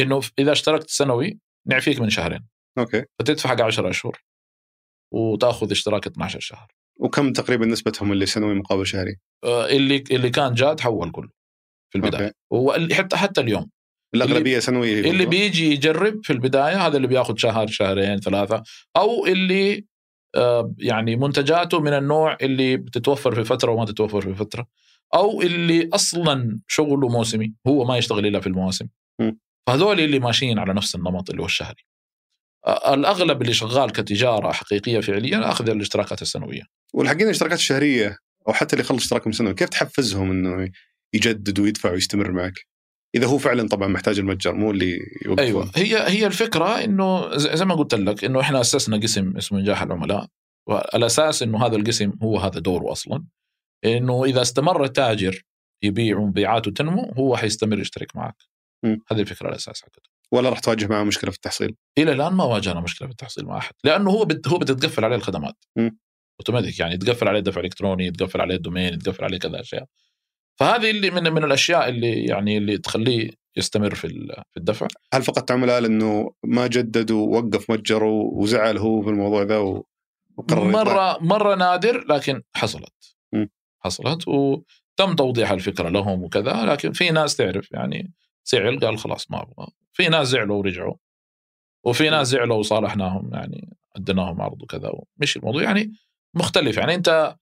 إنه إذا اشتركت سنوي نعفيك من شهرين أوكي فتدفع حق 10 اشهر وتأخذ اشتراك 12 شهر وكم تقريبا نسبتهم اللي سنوي مقابل شهري؟ آه، اللي اللي كان جاء تحول كله في البداية. وحتى حتى اليوم الأغلبية سنوي اللي بيجي يجرب في البداية هذا اللي بياخذ شهر شهرين ثلاثة أو اللي آه، يعني منتجاته من النوع اللي بتتوفر في فترة وما تتوفر في فترة أو اللي أصلا شغله موسمي هو ما يشتغل إلا في المواسم. فهذول اللي ماشيين على نفس النمط اللي هو الشهري آه، الأغلب اللي شغال كتجارة حقيقية فعليا أخذ الاشتراكات السنوية والحقين الاشتراكات الشهرية أو حتى اللي يخلص اشتراكهم سنوي كيف تحفزهم إنه يجدد ويدفع ويستمر معك؟ إذا هو فعلا طبعا محتاج المتجر مو اللي يوقفه. أيوه. هي هي الفكرة إنه زي ما قلت لك إنه إحنا أسسنا قسم اسمه نجاح العملاء والأساس إنه هذا القسم هو هذا دوره أصلا. إنه إذا استمر التاجر يبيع ومبيعاته تنمو هو حيستمر يشترك معك. م. هذه الفكرة الاساس حقته ولا راح تواجه معه مشكلة في التحصيل؟ إلى الآن ما واجهنا مشكلة في التحصيل مع أحد لأنه هو بت هو بتتقفل عليه الخدمات. أوتوماتيك يعني يتقفل عليه دفع الكتروني يتقفل عليه الدومين يتقفل عليه كذا أشياء. فهذه اللي من من الأشياء اللي يعني اللي تخليه يستمر في في الدفع. هل فقدت عملاء لأنه ما جدد ووقف متجره وزعل هو في الموضوع ذا وقرر يطلع؟ مره مرة نادر لكن حصلت. م. حصلت وتم توضيح الفكرة لهم وكذا لكن في ناس تعرف يعني زعل قال خلاص ما أبغى. في ناس زعلوا ورجعوا وفي ناس زعلوا وصالحناهم يعني اديناهم عرض وكذا ومشي الموضوع يعني مختلف. يعني أنت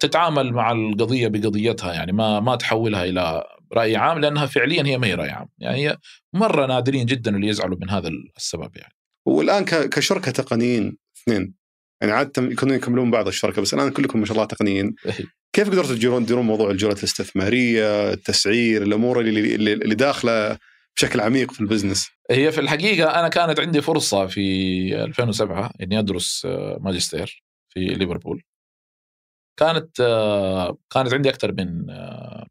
تتعامل مع القضية بقضيتها يعني ما ما تحولها إلى رأي عام لأنها فعليا هي ما هي رأي عام. يعني هي مرة نادرين جدا اللي يزعلوا من هذا السبب يعني. والآن كشركة تقنيين اثنين يعني عادة يكونون يكملون بعض الشركة بس الآن كلكم ما شاء الله تقنيين. *laughs* كيف قدرتوا تديرون تديرون موضوع الجولات الاستثمارية، التسعير، الأمور اللي اللي, اللي داخلة بشكل عميق في البزنس؟ هي في الحقيقة أنا كانت عندي فرصة في 2007 إني أدرس آه، ماجستير في ليفربول. كانت آه، كانت عندي أكثر من آه،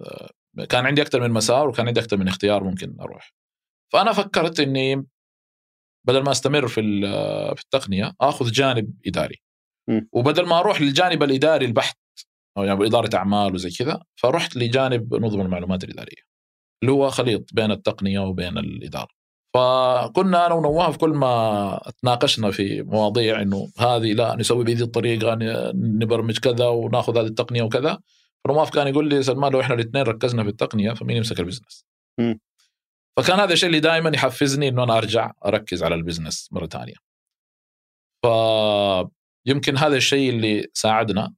آه، كان عندي أكثر من مسار وكان عندي أكثر من اختيار ممكن أروح. فأنا فكرت إني بدل ما أستمر في ال- في التقنية آخذ جانب إداري. م. وبدل ما أروح للجانب الإداري البحت أو يعني إدارة أعمال وزي كذا فرحت لجانب نظم المعلومات الإدارية اللي هو خليط بين التقنية وبين الإدارة. فكنا أنا ونواف كل ما تناقشنا في مواضيع إنه هذه لا نسوي بهذه الطريقة نبرمج كذا وناخذ هذه التقنية وكذا فنواف كان يقول لي سلمان لو إحنا الاثنين ركزنا في التقنية فمين يمسك ال business؟ فكان هذا الشيء اللي دائما يحفزني إنه أنا أرجع أركز على ال business مرة ثانية. فيمكن هذا الشيء اللي ساعدنا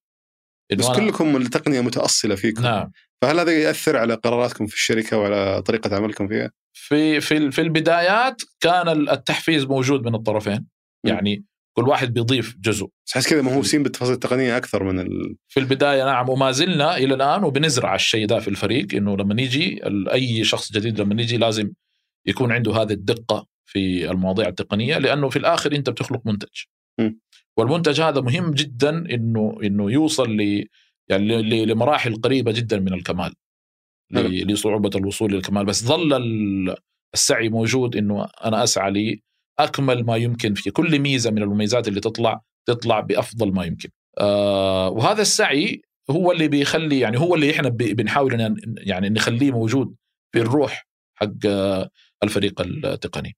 بس أنا- كلكم التقنية متأصلة فيكم نعم فهل هذا يأثر على قراراتكم في الشركة وعلى طريقة عملكم فيها؟ في في في البدايات كان التحفيز موجود من الطرفين. يعني كل واحد بيضيف جزء احس كذا مهووسين بالتفاصيل التقنية أكثر من ال... في البداية نعم وما زلنا إلى الآن وبنزرع الشيء ده في الفريق إنه لما نيجي ال- أي شخص جديد لما نيجي لازم يكون عنده هذه الدقة في المواضيع التقنية لأنه في الآخر أنت بتخلق منتج م. والمنتج هذا مهم جدا إنه إنه يوصل ل يعني لمراحل قريبة جدا من الكمال لصعوبة الوصول للكمال بس ظل ال- السعي موجود إنه أنا أسعى لي أكمل ما يمكن في كل ميزة من المميزات اللي تطلع تطلع بأفضل ما يمكن. آه وهذا السعي هو اللي بيخلي يعني هو اللي إحنا بنحاول يعني نخليه موجود في الروح حق الفريق التقني.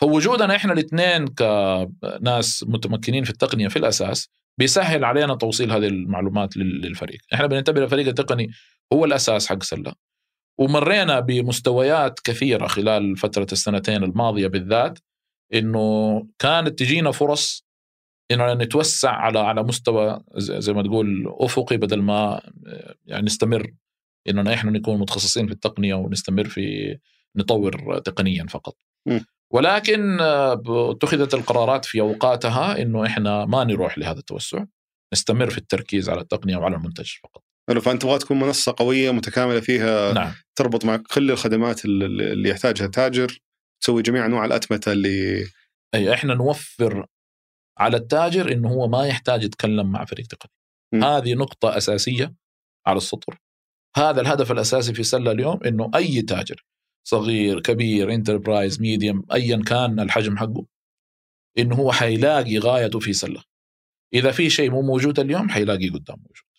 فوجودنا إحنا الاثنين كناس متمكنين في التقنية في الأساس بيسهل علينا توصيل هذه المعلومات لل- للفريق، إحنا بنعتبر الفريق التقني هو الأساس حق سلة. ومرينا بمستويات كثيرة خلال فترة السنتين الماضية بالذات إنه كانت تجينا فرص إنه نتوسع على على مستوى زي ما تقول أفقي بدل ما يعني نستمر اننا إحنا نكون متخصصين في التقنية ونستمر في نطور تقنيا فقط. ولكن آه، اتخذت القرارات في أوقاتها إنه إحنا ما نروح لهذا التوسع. نستمر في التركيز على التقنية وعلى المنتج فقط. حلو فأنت تبغى تكون منصة قوية متكاملة فيها نعم. تربط مع كل الخدمات اللي يحتاجها التاجر تسوي جميع أنواع الأتمتة اللي أي إحنا نوفر على التاجر إنه هو ما يحتاج يتكلم مع فريق تقني. هذه نقطة أساسية على السطر. هذا الهدف الأساسي في سلة اليوم إنه أي تاجر صغير كبير enterprise medium ايا كان الحجم حقه إنه هو حيلاقي غايته في سلة. إذا في شيء مو موجود اليوم حيلاقيه قدام موجود.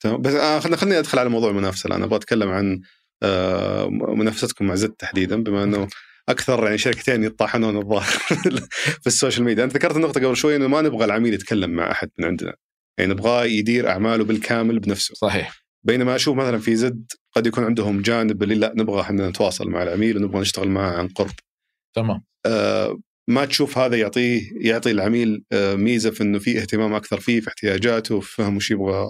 تمام بس آه، خلنا خليني أدخل على موضوع المنافسة الآن. أبغى أتكلم عن آه، منافستكم مع زد تحديدا بما إنه أكثر يعني شركتين يطاحنون الظاهر *laughs* في ال social media. أنت ذكرت النقطة قبل شوي إنه ما نبغى العميل يتكلم مع أحد من عندنا. يعني نبغاه يدير أعماله بالكامل بنفسه. صحيح. بينما أشوف مثلا في زد قد يكون عندهم جانب اللي لا نبغى إحنا نتواصل مع العميل ونبغى نشتغل معه عن قرب تمام آه، ما تشوف هذا يعطيه يعطي العميل آه، ميزة في إنه في اهتمام أكثر فيه في احتياجاته في فهم وش يبغى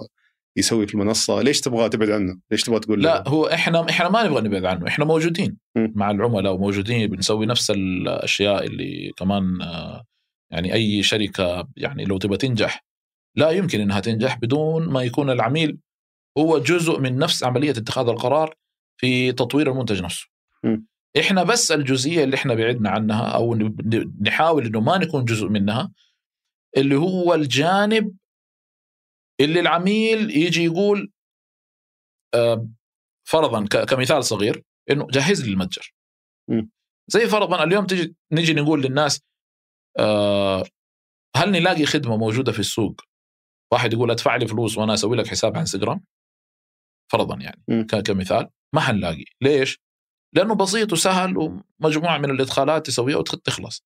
يسوي في المنصة، ليش تبغى تبعد عنه؟ ليش تبغى تقول لا له؟ هو إحنا إحنا ما نبغى نبعد عنه إحنا موجودين م. مع العملاء وموجودين بنسوي نفس الأشياء اللي كمان آه، يعني أي شركة يعني لو تبغى تنجح لا يمكن إنها تنجح بدون ما يكون العميل هو جزء من نفس عملية اتخاذ القرار في تطوير المنتج نفسه م. إحنا بس الجزئية اللي إحنا بعدنا عنها أو نحاول إنه ما نكون جزء منها اللي هو الجانب اللي العميل يجي يقول آه، فرضا كمثال صغير إنه جهز لي المتجر. زي فرضا اليوم تجي نجي نقول للناس آه، هل نلاقي خدمة موجودة في السوق واحد يقول أدفع لي فلوس وأنا أسوي لك حساب على إنستغرام فرضا يعني كمثال ما حنلاقي. ليش؟ لأنه بسيط وسهل ومجموعة من الإدخالات تسويها وتخلص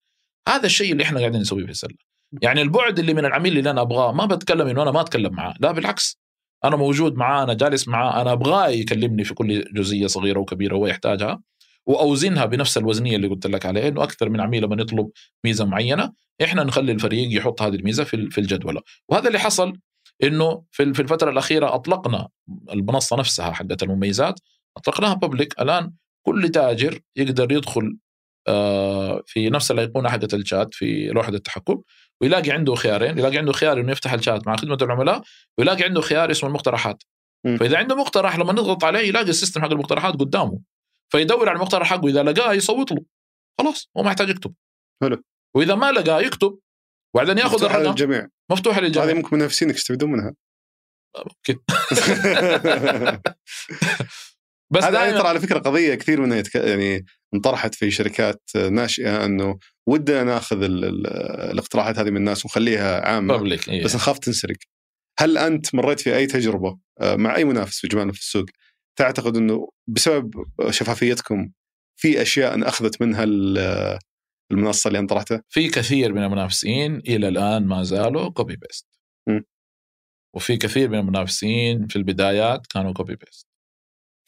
هذا الشيء اللي إحنا قاعدين نسويه في السله يعني البعد اللي من العميل اللي أنا أبغاه ما بتكلم إنه أنا ما أتكلم معاه. لا بالعكس. أنا موجود معاه أنا جالس معاه أنا أبغاه يكلمني في كل جزئية صغيرة وكبيرة هو يحتاجها وأوزنها بنفس الوزنية اللي قلت لك عليها إنه أكثر من عميل لما يطلب ميزة معينة إحنا نخلي الفريق يحط هذه الميزة في الجدولة. وهذا اللي حصل إنه في في الفترة الأخيرة أطلقنا المنصة نفسها حقت المميزات أطلقناها بابليك الآن كل تاجر يقدر يدخل آه، في نفس الايقونه حقت الشات في لوحة التحكم ويلاقي عنده خيارين يلاقي عنده خيار إنه يفتح الشات مع خدمة العملاء ويلاقي عنده خيار اسمه المقترحات. م. فإذا عنده مقترح لما نضغط عليه يلاقي السيستم حق المقترحات قدامه. فيدور على المقترح حقه إذا لقاه يصوت له. خلاص هو ما يحتاج يكتب. حلو. وإذا ما لقاه يكتب وبعدين ياخذ مفتوح الجميع مفتوحة هذه للجميع ممكن منافسينك يستفيدون منها. ممكن *laughs* بس هذا دائما ترى على فكرة قضية كثير منها يتك... يعني انطرحت في شركات ناشئة أنه ودنا ناخذ ال... ال... الاقتراحات هذه من الناس ونخليها عامة. بابليك إيه. بس نخاف تنسرق. هل أنت مريت في أي تجربة آه، مع أي منافس في جمال في السوق؟ تعتقد أنه بسبب شفافيتكم في أشياء أخذت منها ال- المنصة اللي أنت طرحتها؟ في كثير من المنافسين إلى الآن ما زالوا copy paste م. وفي كثير من المنافسين في البدايات كانوا copy paste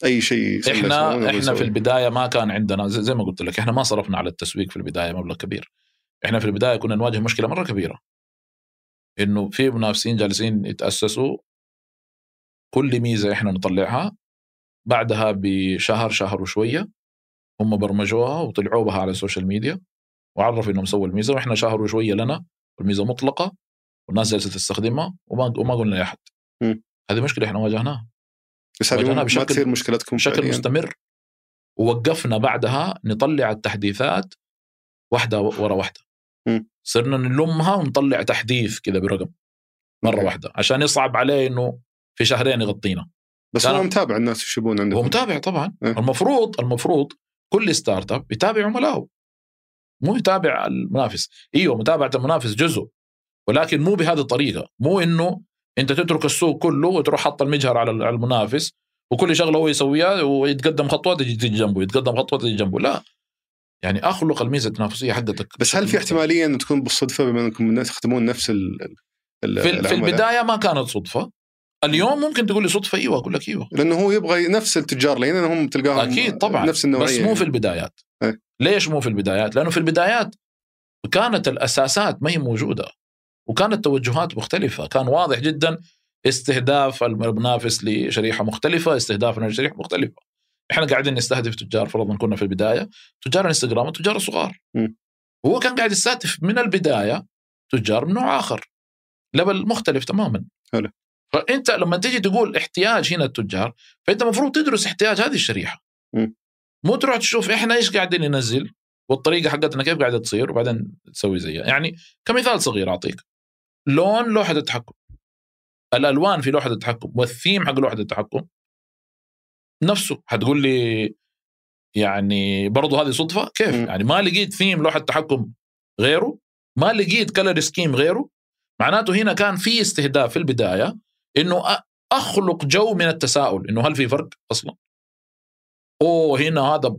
أي شيء إحنا إحنا. في البداية ما كان عندنا زي, زي ما قلت لك إحنا ما صرفنا على التسويق في البداية مبلغ كبير إحنا في البداية كنا نواجه مشكلة مرة كبيرة إنه في منافسين جالسين يتأسسوا كل ميزة إحنا نطلعها بعدها بشهر شهر وشوية هم برمجوها وطلعوا بها على السوشيال ميديا وعرفوا إنهم سووا الميزة وإحنا شهر وشوية لنا والميزة مطلقة والناس جالسه تستخدمها وما وما قلنا لأحد. هذه مشكلة إحنا واجهناها بس هذه ما تصير مشكلتكم بشكل فعلياً. مستمر ووقفنا بعدها نطلع التحديثات واحدة ورا واحدة مم. صرنا نلمها ونطلع تحديث كذا برقم مرة أوكي. واحدة عشان يصعب عليه إنه في شهرين يغطينا بس هو متابع الناس وش يبون عندكم هو متابع طبعا إيه. المفروض المفروض كل startup يتابع عملائه مو يتابع المنافس. إيوه متابعة المنافس جزء ولكن مو بهذه الطريقة. مو إنه أنت تترك السوق كله وتروح حط المجهر على المنافس وكل شغلة هو يسويها ويتقدم خطوة تجي جنبه يتقدم خطوة تجي جنبه. لا. يعني أخلق الميزة التنافسية حقتك. بس هل في احتمالية انه تكون بالصدفة بما إنكم تخدمون نفس ال في, في؟ البداية ما كانت صدفة. اليوم ممكن تقول لي صدفة إيوه أقول لك إيوه لأنه هو يبغى نفس التجار لأن هم تلقاهم أكيد طبعا نفس النوعية بس مو في البدايات إيه. ليش مو في البدايات؟ لأنه في البدايات كانت الأساسات ما هي موجودة وكانت توجهات مختلفة، كان واضح جدا استهداف المنافس لشريحة مختلفة، استهدافنا لشريحة مختلفة. إحنا قاعدين نستهدف تجار فرضا كنا في البداية تجار الانستغرام التجار الصغار م. هو كان قاعد يستهدف من البداية تجار من نوع آخر ليفل مختلف تماما حلو. فأنت لما تيجي تقول احتياج هنا التجار فأنت المفروض تدرس احتياج هذه الشريحة. م. مو تروح تشوف إحنا إيش قاعدين ننزل والطريقة حقتنا كيف قاعدة تصير وبعدين تسوي زيها. يعني كمثال صغير أعطيك. لون لوحة التحكم. الألوان في لوحة التحكم والثيم حق لوحة التحكم نفسه. حتقول لي يعني برضو هذه صدفة؟ كيف؟ م. يعني ما لقيت ثيم لوحة تحكم غيره؟ ما لقيت color scheme غيره؟ معناته هنا كان في استهداف في البداية إنه أخلق جو من التساؤل. إنه هل في فرق أصلا؟ أوه هنا هذا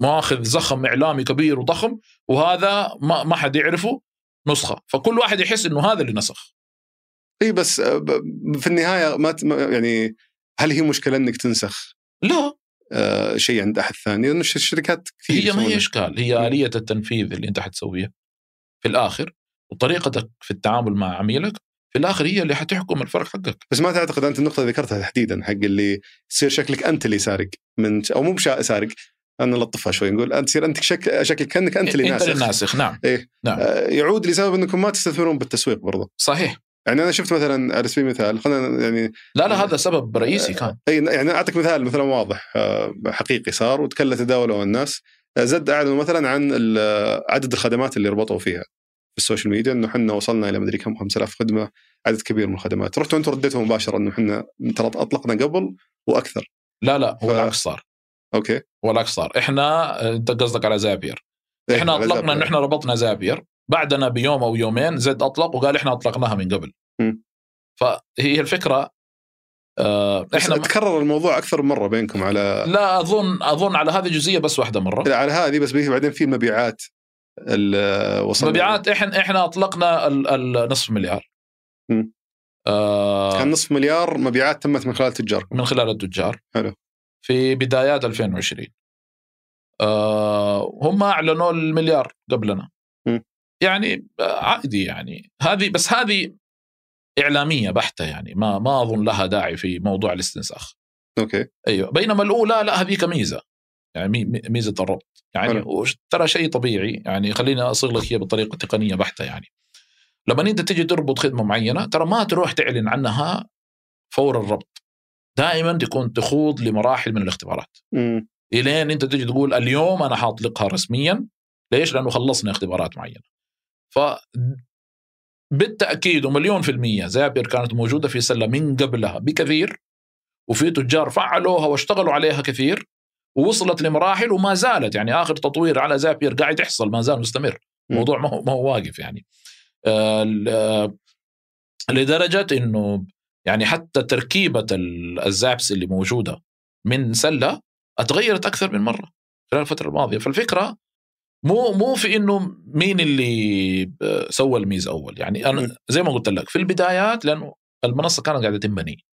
ماخذ زخم إعلامي كبير وضخم وهذا ما ما حد يعرفه نسخة. فكل واحد يحس إنه هذا اللي نسخ. إي بس في النهاية ما يعني هل هي مشكلة إنك تنسخ؟ لا. آه، شيء عند أحد ثاني؟ لأنه الش- الشركات كثير هي ما. هي إشكال. هي. آلية التنفيذ اللي أنت حتسويها في الآخر وطريقتك في التعامل مع عميلك في الآخر هي اللي حتحكم الفرق حقك. بس ما تعتقد أنت النقطة اللي ذكرتها تحديدا حق اللي يصير شكلك أنت اللي سارق من أو مو بشا- سارق أنا نلطفها شوي نقول أنت تصير انت شك... شكلك كأنك أنت اللي أنت ناسخ. الناسخ نعم. إيه. نعم. آه، يعود لسبب إنكم ما تستثمرون بالتسويق برضه صحيح. يعني أنا شفت مثلا على سبيل المثال خلينا يعني لا لا هذا سبب رئيسي كان. إي يعني أعطيك مثال مثلا واضح آه، حقيقي صار وتكلم تداوله الناس. آه، زد أعلنوا مثلا عن آه، عدد الخدمات اللي ربطوا فيها. في ال social media إنه إحنا وصلنا إلى مدري كم 5000 خدمة عدد كبير من الخدمات. رحتوا أنتم رديتوا مباشرة إنه إحنا ترى أطلقنا قبل وأكثر. لا لا هو ف- العكس صار. أوكي. هو العكس صار. إحنا أنت قصدك على زابير إحنا على أطلقنا. إنه إحنا ربطنا زابير بعدنا بيوم أو يومين زد أطلق وقال إحنا أطلقناها من قبل. م. فهي الفكرة آه إحنا تكرر الموضوع أكثر من مرة بينكم على لا أظن أظن على هذه جزئية بس واحدة مرة. على هذه بس بعدين في وصلنا مبيعات إحنا إحنا أطلقنا ال- ال- نصف مليار. م. آه كان نصف مليار مبيعات تمت من خلال التجار. من خلال التجار. حلو. في بدايات 2020 آه هم أعلنوا المليار قبلنا. م. يعني آه، عادي يعني. هذه بس هذه إعلامية بحتة يعني. ما ما أظن لها داعي في موضوع الاستنساخ. أوكي. أيوه. بينما الأولى لا هذيك ميزه يعني مي- مي- ميزة الربط. يعني ترى شيء طبيعي. يعني خليني أصيغ لك هي بطريقة تقنية بحتة يعني. لما أنت تجي تربط خدمة معينة ترى ما تروح تعلن عنها فور الربط. دائما تكون تخوض لمراحل من الاختبارات. امم إلين أنت تجي تقول اليوم أنا حاطلقها رسميا. ليش؟ لأنه خلصنا اختبارات معينة. ف بالتأكيد ومليون في المية Zapier كانت موجودة في سلة من قبلها بكثير. وفي تجار فعلوها واشتغلوا عليها كثير. ووصلت لمراحل وما زالت. يعني آخر تطوير على زابير قاعد يحصل ما زال مستمر. الموضوع ما هو ما هو واقف يعني. آه، آه، لدرجة إنه يعني حتى تركيبة ال- الزابس اللي موجودة من سلة أتغيرت أكثر من مرة خلال الفترة الماضية. فالفكرة مو مو في إنه مين اللي آه، سوى الميزه أول. يعني. أنا زي ما قلت لك في البدايات لأنه المنصة كانت قاعدة تنبني.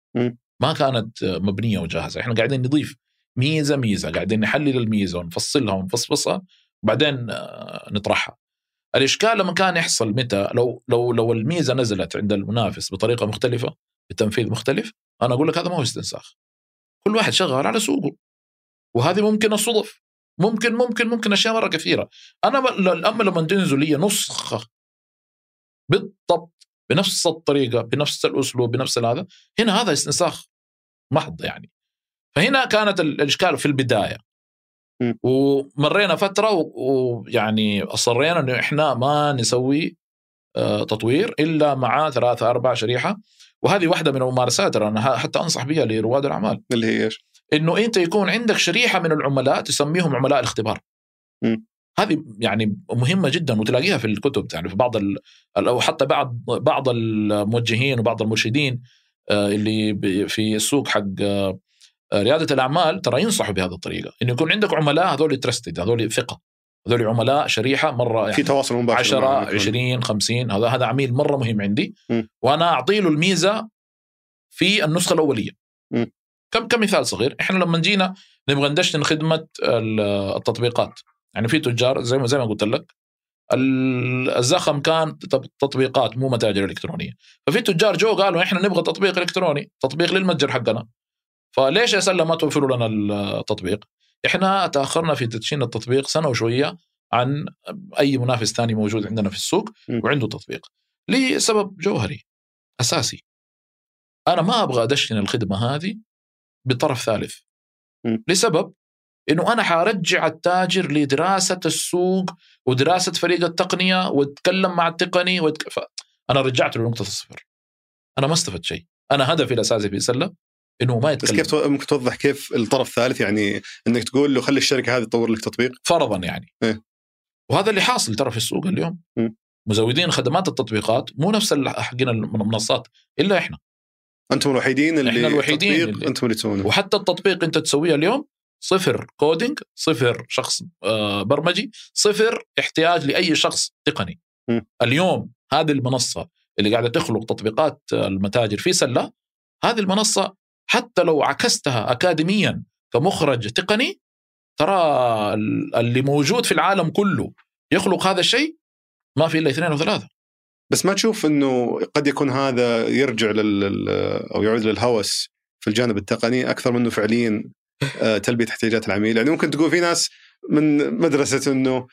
ما كانت مبنية وجاهزة. إحنا قاعدين نضيف ميزة ميزة. قاعدين نحلل الميزة ونفصلها ونفصفصها وبعدين آه، نطرحها. الإشكال لما كان يحصل متى؟ لو لو لو الميزة نزلت عند المنافس بطريقة مختلفة بتنفيذ مختلف أنا أقول لك هذا ما هو استنساخ. كل واحد شغال على سوقه. وهذه ممكن الصدف. ممكن ممكن ممكن أشياء مرة كثيرة. أنا اما لما تنزل لي نسخة بالضبط بنفس الطريقة بنفس الأسلوب بنفس هذا هنا هذا استنساخ محض يعني. فهنا كانت ال- الإشكال في البداية م. ومرينا فترة ويعني أصرينا إنه إحنا ما نسوي آه، تطوير إلا مع ثلاثة أربع شريحة وهذه واحدة من الممارسات ترى أنا حتى أنصح بها لرواد الأعمال اللي هي إيش؟ إنه أنت يكون عندك شريحة من العملاء تسميهم عملاء الاختبار. م. هذه يعني مهمة جدا وتلاقيها في الكتب يعني في بعض ال أو حتى بعض بعض الموجهين وبعض المرشدين آه، اللي في السوق حق آه، ريادة الأعمال ترى ينصحوا بهذه الطريقة إنه يكون عندك عملاء هذول ترستد هذول ثقة هذول عملاء شريحة مرة في يعني تواصل مباشر 10 معهم. 20 50 هذا هذا عميل مرة مهم عندي م. وأنا أعطي له الميزة في النسخة الأولية م. كم كمثال صغير إحنا لما جينا نبغى ندشن خدمة ال- التطبيقات يعني في تجار زي ما زي ما قلت لك ال- الزخم كان تط- تطبيقات مو متاجر إلكترونية ففي تجار جو قالوا إحنا نبغى تطبيق إلكتروني تطبيق للمتجر حقنا فليش يا سله ما توفروا لنا التطبيق؟ إحنا تأخرنا في تدشين التطبيق سنة وشوية عن أي منافس ثاني موجود عندنا في السوق. وعنده تطبيق لسبب جوهري أساسي أنا ما أبغى أدشن الخدمة هذه بطرف ثالث. لسبب إنه أنا حارجع التاجر لدراسة السوق ودراسة فريق التقنية وأتكلم مع التقني واتك... أنا رجعته لنقطة الصفر أنا ما استفدت شيء أنا هدفي الأساسي في سلة إنه ما بس يتكلم. كيف تو- ممكن توضح كيف الطرف الثالث يعني إنك تقول له خلي الشركة هذه تطور لك تطبيق؟ فرضا يعني. إيه. وهذا اللي حاصل ترى في السوق اليوم. م. مزودين خدمات التطبيقات مو نفس حقين المنصات إلا إحنا. أنتم الوحيدين اللي إحنا الوحيدين اللي- أنتم اللي تسوونه. وحتى التطبيق أنت تسويه اليوم صفر coding صفر شخص آه، برمجي صفر احتياج لأي شخص تقني. م. اليوم هذه المنصة اللي قاعدة تخلق تطبيقات المتاجر في سلة هذه المنصة حتى لو عكستها اكاديميا كمخرج تقني ترى ال- اللي موجود في العالم كله يخلق هذا الشيء؟ ما في إلا اثنين أو ثلاثة بس ما تشوف إنه قد يكون هذا يرجع لل لل- أو يعود للهوس في الجانب التقني أكثر منه فعليا آه، تلبية احتياجات العميل. يعني ممكن تقول في ناس من مدرسة إنه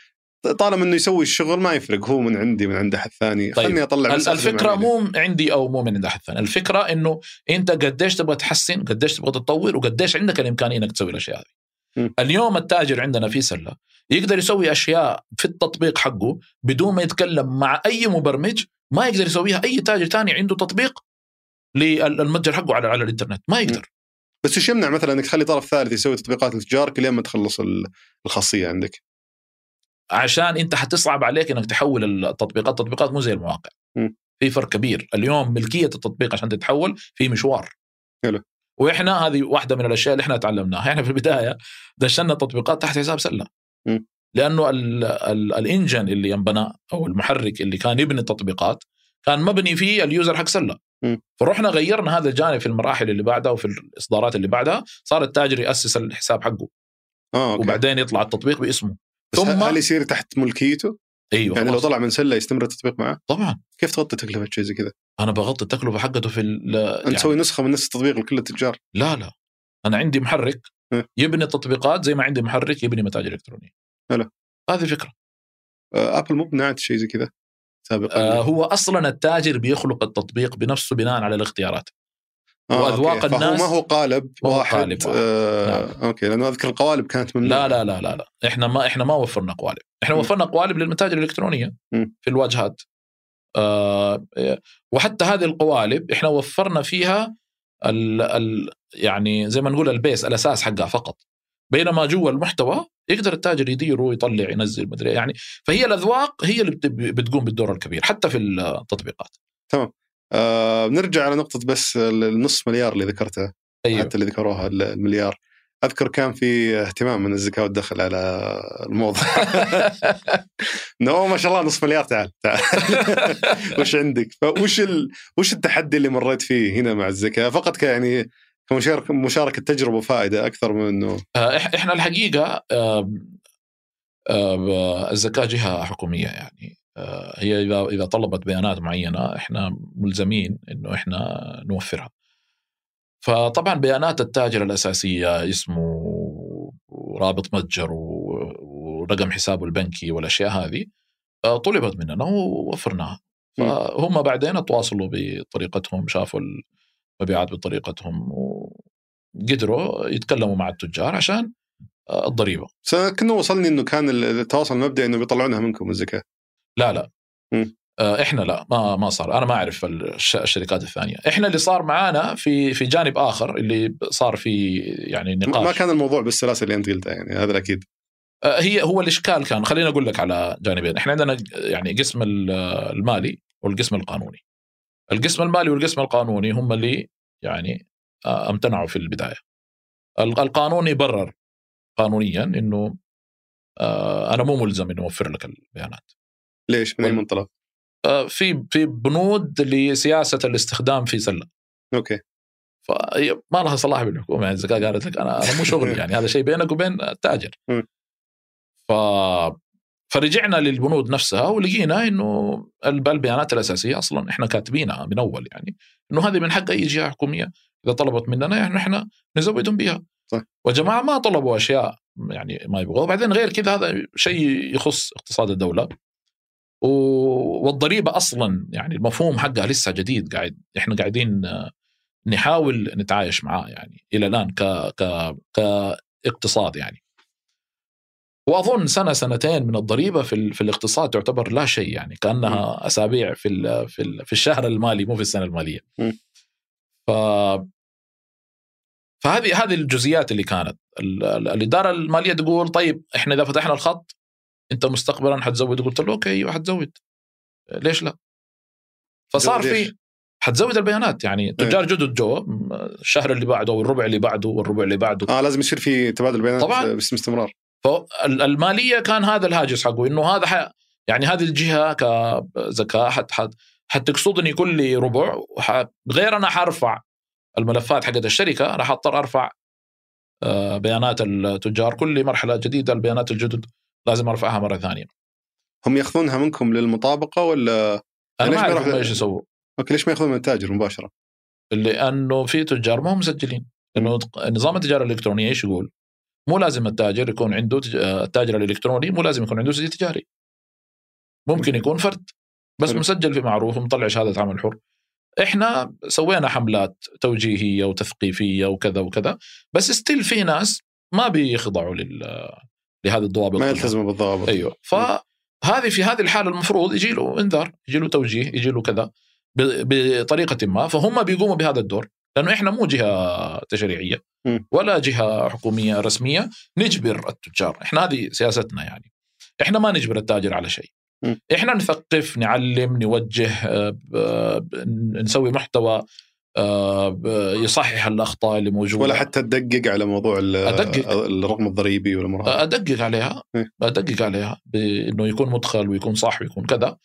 طالما إنه يسوي الشغل ما يفرق هو من عندي من عند أحد ثاني. طيب. خلني أطلع الفكرة. مو عندي أو مو من عند أحد ثاني. الفكرة إنه أنت قديش تبغى تحسن قديش تبغى تطور وقديش عندك الإمكانية إنك تسوي الأشياء هذه. م. اليوم التاجر عندنا في سلة يقدر يسوي أشياء في التطبيق حقه بدون ما يتكلم مع أي مبرمج ما يقدر يسويها. أي تاجر ثاني عنده تطبيق للمتجر حقه على على الإنترنت. ما يقدر. بس إيش يمنع مثلا إنك تخلي طرف ثالث يسوي تطبيقات لتجارك لين ما تخلص ال- الخاصية عندك؟ عشان انت حتصعب عليك انك تحول التطبيقات. التطبيقات مو زي المواقع. م. في فرق كبير. اليوم ملكية التطبيق عشان تتحول في مشوار. حلو. وإحنا هذه واحدة من الأشياء اللي إحنا تعلمناها. إحنا في البداية دشنا التطبيقات تحت حساب سلة. م. لأنه ال ال ال engine اللي ينبنى أو المحرك اللي كان يبني التطبيقات كان مبني فيه ال user حق سلة. م. فرحنا غيرنا هذا الجانب في المراحل اللي بعدها وفي الإصدارات اللي بعدها. صار التاجر يأسس الحساب حقه. آه أوكي. وبعدين يطلع التطبيق باسمه. بس ثم- هل يصير تحت ملكيته؟ أيوه يعني لو. طلع من سلة يستمر التطبيق معه؟ طبعا كيف تغطي تكلفه شيء زي كذا؟ أنا بغطي التكلفة حقته في ال- أنت يعني تسوي نسخة من نفس التطبيق لكل التجار لا لا أنا عندي محرك. يبني تطبيقات زي ما عندي محرك يبني متاجر الكترونيه حلو. هذه فكرة آه، Apple مو منعت شيء زي كذا سابقا آه هو أصلا التاجر بيخلق التطبيق بنفسه بناء على الاختيارات آه، وأذواق أوكي. الناس- فهو ما هو قالب ما هو واحد قالب واحد. آه أوكي لأنه أذكر القوالب كانت من لا لا لا لا لا إحنا ما إحنا ما وفرنا قوالب إحنا م. وفرنا قوالب للمتاجر الإلكترونية م. في الواجهات آه وحتى هذه القوالب إحنا وفرنا فيها ال ال يعني زي ما نقول البيس الأساس حقها فقط بينما جوا المحتوى يقدر التاجر يديره ويطلع ينزل مدري يعني فهي الأذواق هي اللي بت- بتقوم بالدور الكبير حتى في التطبيقات آه نرجع على نقطة بس النص مليار اللي ذكرتها أيوه. حتى اللي ذكروها المليار. أذكر كان في اهتمام من الزكاة والدخل على الموضوع. *laughs* انه أوه ما شاء الله نص مليار تعال تعال. *laughs* وش عندك؟ فوش ال... وش التحدي اللي مريت فيه هنا مع الزكاة؟ فقط ك يعني كمشاركه مشاركة تجربة وفائده أكثر من إنه آه، إحنا الحقيقة آم، آم، الزكاة جهة حكومية يعني. آه، هي إذا إذا طلبت بيانات معينة إحنا ملزمين إنه إحنا نوفرها. فطبعا بيانات التاجر الأساسية اسمه ورابط متجر ورقم حسابه البنكي والأشياء هذه آه، طلبت مننا ووفرناها. فهم بعدين تواصلوا بطريقتهم شافوا المبيعات بطريقتهم وقدروا يتكلموا مع التجار عشان آه، الضريبة كنا وصلني إنه كان التواصل المبدئي إنه بيطلعونها منكم الزكاة لا لا. مم. آه، إحنا لا ما ما صار. أنا ما أعرف الش- الشركات الثانية. إحنا اللي صار معانا في في جانب آخر اللي صار في يعني نقاش ما كان الموضوع بالسلاسه اللي أنت قلتها يعني هذا الأكيد. آه، هي هو الإشكال كان خليني أقول لك على جانبين. إحنا عندنا يعني قسم ال- المالي والقسم القانوني. القسم المالي والقسم القانوني هم اللي يعني آه، امتنعوا في البداية. ال- القانوني برر قانونيا إنه أنا مو ملزم اني أوفر لك البيانات. ليش من أي منطلق؟ آه، في في بنود لسياسة الاستخدام في سلة أوكي فهي ما لها صلاح بالحكومة يعني الزكاه قالت لك أنا أنا مو شغلي *laughs* يعني هذا شيء بينك وبين التاجر. ف فرجعنا للبنود نفسها ولقينا إنه البيانات الأساسية أصلا إحنا كاتبينها من أول يعني إنه هذه من حق أي جهة حكومية إذا طلبت مننا يعني إحنا نزودهم بها صح. وجماعة ما طلبوا أشياء يعني ما يبغوا وبعدين غير كذا هذا شيء يخص اقتصاد الدولة والضريبة أصلا يعني المفهوم حقها لسه جديد قاعد إحنا قاعدين نحاول نتعايش معاه يعني إلى الآن ك ك كاقتصاد يعني. وأظن سنة سنتين من الضريبة في في الاقتصاد تعتبر لا شيء يعني كأنها أسابيع في ال في ال في الشهر المالي مو في السنة المالية. ف فهذه هذه الجزئيات اللي كانت. الإدارة المالية تقول طيب إحنا إذا فتحنا الخط انت مستقبلا حتزود. قلت له أوكي أيوه حتزود. ليش لا؟ فصار في حتزود البيانات. يعني إيه. تجار جدد جو الشهر اللي بعده والربع اللي بعده والربع اللي بعده. آه لازم يصير في تبادل بيانات طبعا. باسم استمرار. فالماليه كان هذا الهاجس حقه إنه هذا ح... يعني هذه الجهة كزكاه حت حت حتقصدني كل ربع غير أنا حرفع الملفات حقت الشركة أنا حضطر أرفع آه، بيانات التجار. كل مرحلة جديدة البيانات الجدد لازم ارفعها مرة ثانية. هم ياخذونها منكم للمطابقة ولا أنا ما أعرف إيش يسووا. أوكي ليش ما ياخذون من التاجر مباشرة؟ لأنه في تجار ما هم مسجلين إنه نظام التجارة الالكترونيه إيش يقول؟ مو لازم التاجر يكون عنده التاجر الإلكتروني مو لازم يكون عنده سجل تجاري ممكن يكون فرد بس مسجل في معروف ومطلع شهادة عمل حر إحنا سوينا حملات توجيهية وتثقيفية وكذا وكذا بس ستيل في ناس ما بيخضعوا لل لهذه الضوابط ما يلتزموا بالضوابط. أيوه. فهذه في هذه الحالة المفروض يجي له إنذار يجي له توجيه يجي له كذا بطريقة ما. فهم بيقوموا بهذا الدور لأنه إحنا مو جهة تشريعية ولا جهة حكومية رسمية نجبر التجار. إحنا هذه سياستنا يعني. إحنا ما نجبر التاجر على شيء. إحنا نثقف نعلم نوجه آه، نسوي محتوى. يصحح الأخطاء اللي موجودة. ولا حتى تدقق على موضوع أدقق. الرقم الضريبي ولا أدقق عليها. ادقق عليها بإنه يكون مدخل ويكون صح ويكون كذا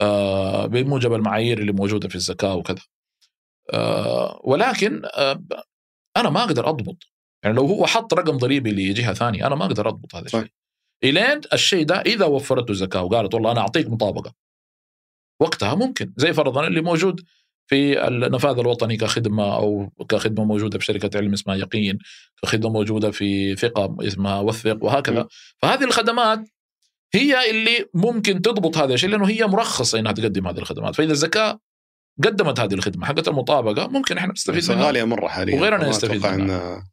آه، بموجب المعايير اللي موجودة في الزكاة وكذا. ولكن أنا ما أقدر أضبط. يعني لو هو حط رقم ضريبي لجهة ثانية أنا ما أقدر أضبط هذا الشيء. إلين الشيء ده إذا وفرته زكاة وقالت والله أنا أعطيك مطابقة. وقتها ممكن زي فرضا اللي موجود في النفاذ الوطني كخدمة أو كخدمة موجودة في شركة علم اسمها يقين كخدمة موجودة في ثقة اسمها وثق وهكذا. فهذه الخدمات هي اللي ممكن تضبط هذا الشيء لأنه هي مرخصة إنها تقدم هذه الخدمات. فإذا الزكاة قدمت هذه الخدمة حقت المطابقة ممكن إحنا نستفيد منها. غالية مرة حاليا. وغيرنا يستفيد منها.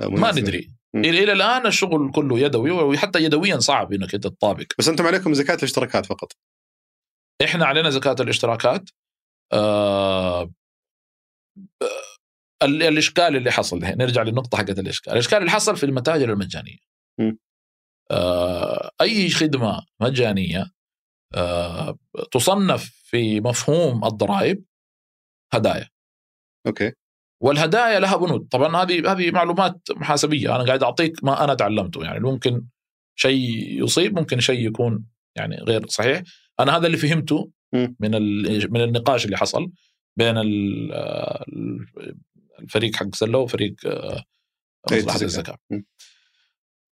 ما ندري. إلى الآن الشغل كله يدوي وحتى يدويا صعب إنك انت تطابق بس أنتم عليكم زكاة الاشتراكات فقط. إحنا علينا زكاة الاشتراكات. آه الإشكال اللي حصل نرجع للنقطة حقت الإشكال. الإشكال اللي حصل في المتاجر المجانية. آه أي خدمة مجانية آه تصنف في مفهوم الضرائب هدايا. أوكي. والهدايا لها بنود. طبعا هذه هذه معلومات محاسبية. أنا قاعد أعطيك ما أنا تعلمته. يعني ممكن شيء يصيب ممكن شيء يكون يعني غير صحيح. أنا هذا اللي فهمته من من النقاش اللي حصل بين الفريق حق سلة وفريق آه، مصلحة الزكاة.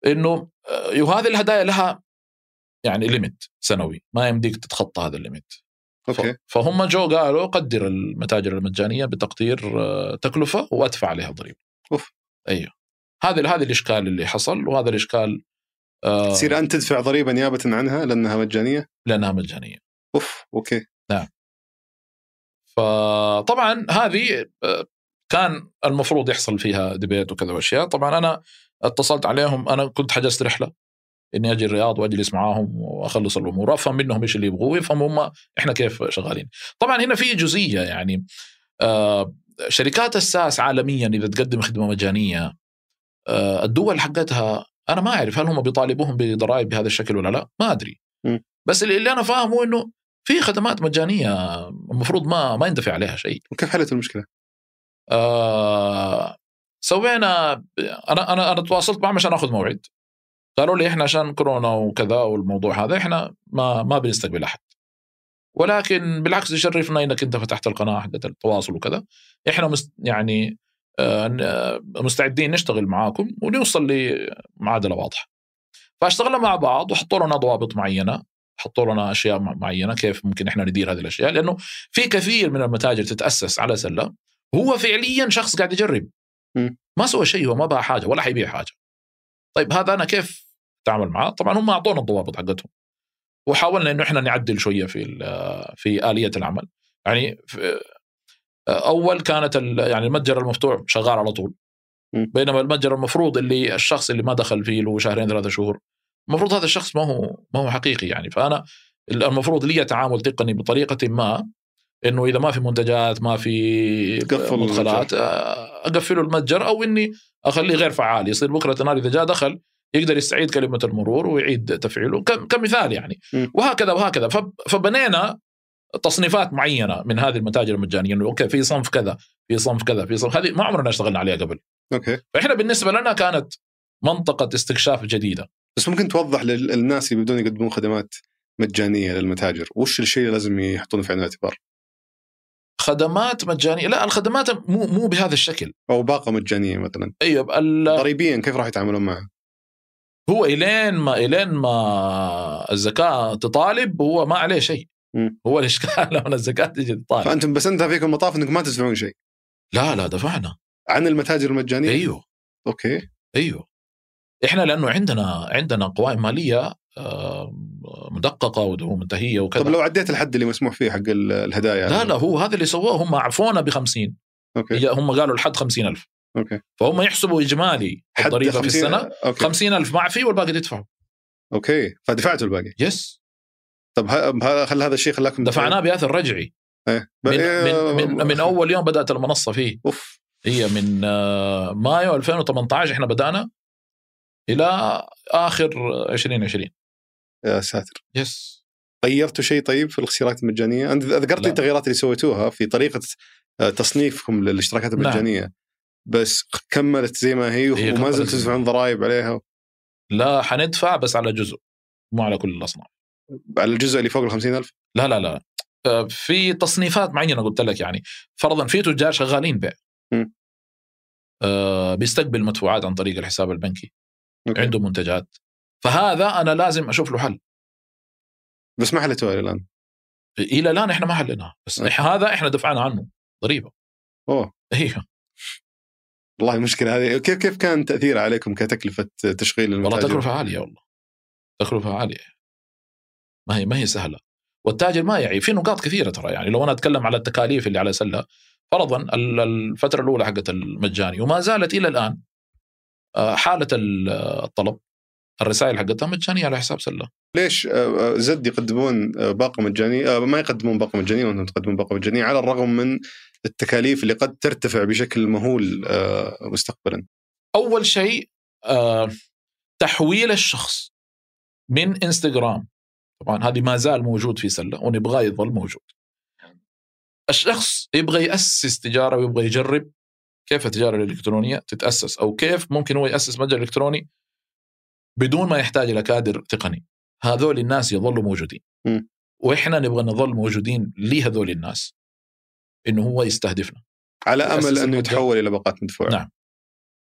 إنه آه، هذه الهدايا لها يعني limit سنوي. ما يمديك تتخطى هذا ال limit okay. فهم جو قالوا قدر المتاجر المجانية بتقدير آه، تكلفة وأدفع عليها ضريبة. أوف. أيوه. هذا هذا الإشكال اللي حصل وهذا الإشكال تصير أنت تدفع ضريبه نيابه عنها لأنها مجانية؟ لأنها مجانية. أوف okay نعم فطبعا هذه آه، كان المفروض يحصل فيها debate وكذا وأشياء طبعا أنا اتصلت عليهم أنا كنت حجزت رحلة إني أجي الرياض وأجلس معاهم وأخلص الأمور وافهم منهم إيش اللي يبغوه ويفهموا هم إحنا كيف شغالين. طبعا هنا في جزئية يعني آه شركات الساس عالميا إذا تقدم خدمة مجانية آه الدول حقتها أنا ما أعرف هل هم بيطالبوهم بضرائب بهذا الشكل ولا لا؟ ما أدري. بس اللي أنا فاهمه إنه في خدمات مجانية المفروض ما ما يندفع عليها شيء. وكيف حلت المشكلة؟ آه سوينا أنا أنا أنا تواصلت معهم عشان آخذ موعد. قالوا لي إحنا عشان كورونا وكذا والموضوع هذا إحنا ما ما بنستقبل أحد. ولكن بالعكس يشرفنا إنك أنت فتحت القناة حقت التواصل وكذا. إحنا مست يعني آه، مستعدين نشتغل معاكم ونوصل لمعادلة واضحة. فاشتغلنا مع بعض وحطوا لنا ضوابط معينة. حطوا لنا أشياء معينة كيف ممكن إحنا ندير هذه الأشياء لأنه في كثير من المتاجر تتأسس على سلة هو فعليا شخص قاعد يجرب. ما سوى شيء هو ما باع حاجة ولا حيبيع حاجة. طيب هذا أنا كيف أتعامل معاه طبعا هم أعطونا الضوابط حقتهم. وحاولنا إنه إحنا نعدل شوية في في آلية العمل. يعني أول كانت يعني المتجر المفتوح شغال على طول. بينما المتجر المفروض اللي الشخص اللي ما دخل فيه له شهرين ثلاثة شهور المفروض هذا الشخص ما هو ما هو حقيقي يعني. فأنا المفروض لي تعامل تقني بطريقة ما إنه إذا ما في منتجات ما في مدخلات أقفله المتجر أو إني أخليه غير فعال. يصير بكرة النهار إذا جاء دخل يقدر يستعيد كلمة المرور ويعيد تفعيله كمثال يعني. م. وهكذا وهكذا. فبنينا تصنيفات معينة من هذه المتاجر المجانية إنه okay في صنف كذا في صنف كذا في صنف هذه ما عمرنا اشتغلنا عليها قبل. okay. فإحنا بالنسبة لنا كانت منطقة استكشاف جديدة. بس ممكن توضح للناس اللي بدون يقدمون خدمات مجانية للمتاجر وش الشيء اللي لازم يحطونه في عين الاعتبار؟ خدمات مجانية؟ لا الخدمات مو مو بهذا الشكل. أو باقة مجانية مثلا. أيوه ضريبيا كيف راح يتعاملون معها هو إلين ما إلين ما الزكاة تطالب هو ما عليه شيء. هو الإشكال *laughs* لما الزكاة تجي تطالب. فأنتم بس انت فيكم مطاف إنكم ما تدفعون شيء. لا لا دفعنا. عن المتاجر المجانية؟ أيوه. أوكي. أيوه. إحنا لأنه عندنا عندنا قوائم مالية مدققة ومنتهية وكذا. طب لو عديت الحد اللي مسموح فيه حق الهدايا لا لا هو هذا اللي سووه هم عفونا ب 50 okay هم قالوا الحد 50000 okay. فهم يحسبوا إجمالي الضريبة في السنة okay. 50000 معفي والباقي تدفعوا okay. فدفعتوا الباقي؟ yes طب هل هذا الشيء خلاكم دفعناه بآثر رجعي. إيه. من, من, من, من أول يوم بدأت المنصة فيه. أوف. هي من مايو 2018 إحنا بدأنا. إلى آخر 2020 يا ساتر. يس غيرتوا شيء طيب في الاشتراكات المجانية؟ أنت ذكرت لي التغييرات اللي سويتوها في طريقة تصنيفكم للاشتراكات المجانية نعم. بس كملت زي ما هي, هي وما زلت تدفعون ضرائب عليها؟ لا حندفع بس على جزء مو على كل الأصناف. على الجزء اللي فوق ال 50000 لا لا لا. في تصنيفات معينة قلت لك يعني. فرضا في تجار شغالين بيع. آه بيستقبل مدفوعات عن طريق الحساب البنكي. okay. عنده منتجات. فهذا أنا لازم أشوف له حل. بس ما حلتوها إلى الآن. إلى الآن إحنا ما حليناها بس okay. هذا إحنا دفعنا عنه ضريبه أوه. أيوه والله المشكلة هذه. كيف كيف كان تاثير عليكم كتكلفة تشغيل المتاجر؟ والله تكلفة عالية والله. تكلفة عالية. ما هي ما هي سهلة. والتاجر ما يعي. في نقاط كثيرة ترى يعني. لو أنا أتكلم على التكاليف اللي على سلة فرضا الفترة الأولى حقت المجاني وما زالت إلى الآن حالة الطلب الرسائل حقتها مجانيه على حساب سلة. ليش؟ زد يقدمون باقة مجانية ما يقدمون باقة مجانية وأنتم تقدمون باقة مجانية على الرغم من التكاليف اللي قد ترتفع بشكل مهول مستقبلا. أول شيء تحويل الشخص من إنستغرام. طبعا هذه ما زال موجود في سلة ونبغاه يظل موجود. الشخص يبغى يأسس تجارة ويبغى يجرب كيف التجاره الإلكترونية تتأسس أو كيف ممكن هو يأسس متجر إلكتروني بدون ما يحتاج إلى كادر تقني هذول الناس يظلوا موجودين م. وإحنا نبغى نظل موجودين لهذول الناس إنه هو يستهدفنا على أمل أنه يتحول إلى باقات مدفوعة نعم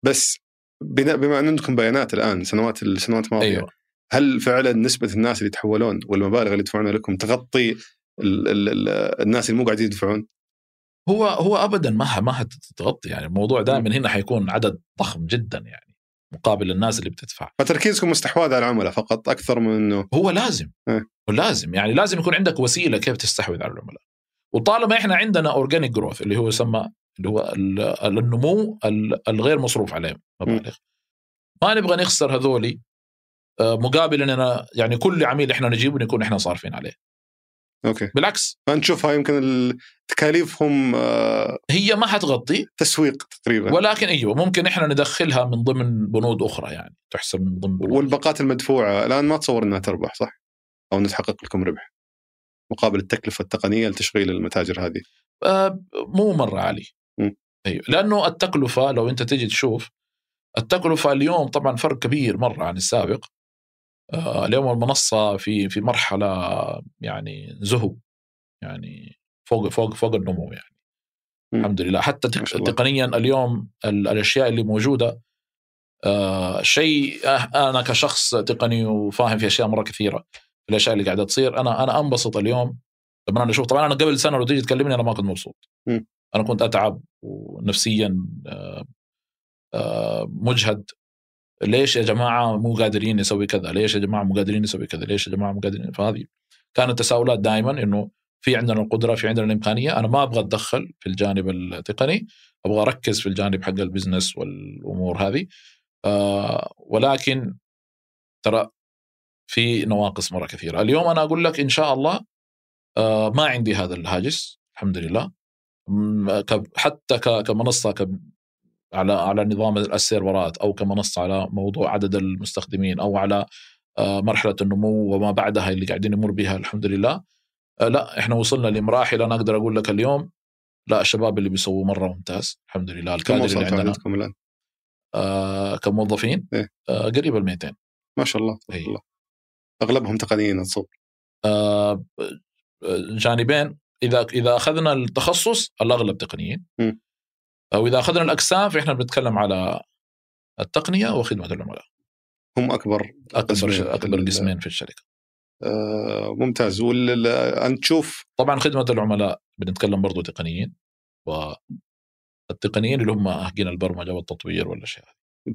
بس بما أن عندكم بيانات الآن سنوات السنوات الماضيه أيوة. هل فعلا نسبة الناس اللي يتحولون والمبالغ اللي يدفعونها لكم تغطي ال ال ال الناس اللي مو قاعدين يدفعون؟ هو هو ابدا ما ما حتغطي يعني الموضوع دائما هنا حيكون عدد ضخم جدا يعني مقابل الناس اللي بتدفع. فتركيزكم استحواذ على العملاء فقط أكثر من إنه هو لازم آه. لازم يعني لازم يكون عندك وسيلة كيف تستحوذ على العملاء. وطالما إحنا عندنا اورجانيك جروث اللي هو يسمى اللي هو النمو الغير مصروف عليه مبالغ ما نبغى نخسر هذولي مقابل إننا يعني كل عميل إحنا نجيبه نكون إحنا صارفين عليه. أوكي. بالعكس. فانت تشوفها يمكن تكاليفهم هي ما حتغطي. تسويق تقريبا. ولكن أيوه ممكن إحنا ندخلها من ضمن بنود أخرى يعني تحسب من ضمن بنود. والباقات المدفوعة الآن ما تصور إنها تربح صح؟ أو انها تحقق لكم ربح. مقابل التكلفة التقنية لتشغيل المتاجر هذه. آه مو مرة عالي. م. أيوه. لأنه التكلفة لو أنت تجي تشوف التكلفة اليوم طبعا فرق كبير مرة عن السابق. آه اليوم المنصة في في مرحلة يعني زهو يعني فوق فوق فوق النمو يعني. م. الحمد لله. حتى تقنيا اليوم الأشياء اللي موجودة آه شيء آه، أنا كشخص تقني وفاهم في أشياء مرة كثيرة في الأشياء اللي قاعدة تصير. أنا أنا أنبسط اليوم. لما أنا أشوف طبعا أنا قبل سنة لو تيجي تكلمني أنا ما كنت مبسوط. م. أنا كنت أتعب ونفسيا آه، آه، مجهد. ليش يا جماعة مو قادرين نسوي كذا؟ ليش يا جماعة مو قادرين نسوي كذا؟ ليش يا جماعة مو قادرين؟ فهذه كانت تساؤلات دائما إنه في عندنا القدرة في عندنا الإمكانية. أنا ما أبغى أتدخل في الجانب التقني أبغى أركز في الجانب حق البزنس والأمور هذه. آه ولكن ترى في نواقص مرة كثيرة. اليوم أنا أقول لك إن شاء الله آه ما عندي هذا الهاجس الحمد لله. حتى كمنصة على على نظام السيرفرات أو كمنصة على موضوع عدد المستخدمين أو على آه، مرحلة النمو وما بعدها اللي قاعدين نمر بها الحمد لله آه، لا إحنا وصلنا لمراحل أنا أقدر أقول لك اليوم لا الشباب اللي بيسووا مرة ممتاز الحمد لله الكادر اللي عندنا الآن؟ آه كموظفين إيه؟ آه قريب ال 200 ما شاء الله إيه؟ الله أغلبهم تقنيين اتصور آه جانبين إذا إذا أخذنا التخصص الأغلب تقنيين م. وإذا أخذنا الاقسام فإحنا بنتكلم على التقنية وخدمة العملاء. هم أكبر أكبر أكبر قسمين في الشركة. آه ممتاز. أنت تشوف طبعا خدمة العملاء بنتكلم برضو تقنيين والتقنيين اللي هم حقين البرمجة والتطوير والاشياء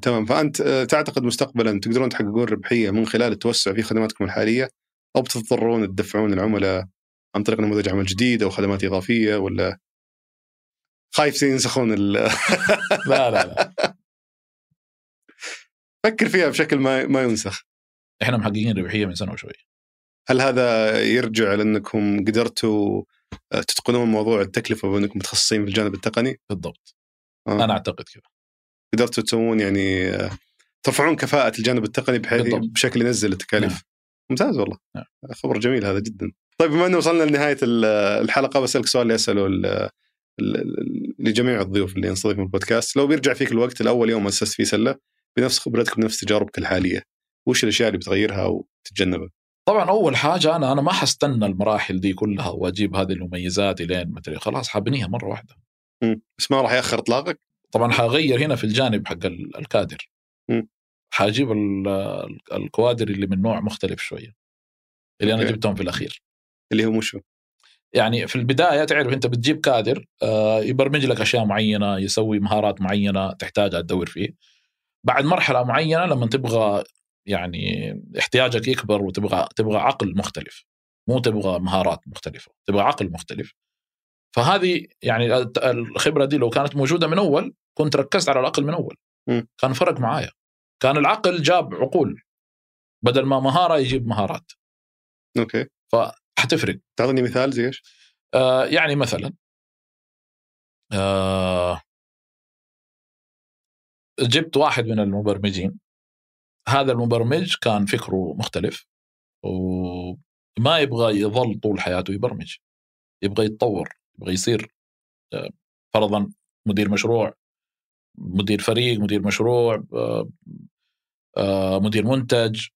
تمام. فأنت آه، تعتقد مستقبلا تقدرون تحققون ربحية من خلال التوسع في خدماتكم الحالية أو بتضطرون تدفعون العملاء عن طريق نموذج عمل جديد أو خدمات إضافية ولا خايف ينسخون ال *laughs* لا لا لا فكر فيها بشكل ما ما ينسخ إحنا محققين ربحية من سنة وشوي هل هذا يرجع لأنكم قدرتوا آه، تتقنون موضوع التكلفة وأنكم متخصصين في الجانب التقني؟ بالضبط آه. أنا أعتقد كذا قدرتوا تسوون يعني آه، ترفعون كفاءة الجانب التقني بحيث بالضبط. بشكل ينزل التكاليف نعم. ممتاز والله نعم. خبر جميل هذا جدا طيب بما إنه وصلنا لنهاية الحلقة بسألك سؤال اللي أسأله لجميع الضيوف اللي نستضيفهم البودكاست لو بيرجع فيك الوقت الأول يوم أسست فيه سلة بنفس خبرتك بنفس تجاربك الحالية وش الأشياء اللي بتغيرها وتتجنبها؟ طبعا أول حاجة أنا أنا ما حستنى المراحل دي كلها وأجيب هذه المميزات إلين مدري خلاص حبنيها مرة واحدة. م. بس ما راح يأخر إطلاقك؟ طبعا حغير هنا في الجانب حق الكادر. م. حأجيب الكوادر اللي من نوع مختلف شوية. اللي أنا جبتهم في الأخير. اللي هو مشو؟ يعني في البداية تعرف أنت بتجيب كادر آه، يبرمج لك أشياء معينة يسوي مهارات معينة تحتاجها تدور فيه. بعد مرحلة معينة لما تبغى يعني احتياجك يكبر وتبغى تبغى عقل مختلف. مو تبغى مهارات مختلفة تبغى عقل مختلف. فهذه يعني الخبرة دي لو كانت موجودة من أول كنت ركزت على العقل من أول. م. كان فرق معايا. كان العقل جاب عقول بدل ما مهارة يجيب مهارات. أوكي. حتفرق. تعطيني مثال زي إيش؟ آه يعني مثلا آه جبت واحد من المبرمجين. هذا المبرمج كان فكره مختلف وما يبغى يظل طول حياته يبرمج. يبغى يتطور يبغى يصير آه، فرضا مدير مشروع مدير فريق مدير مشروع آه، آه، مدير منتج.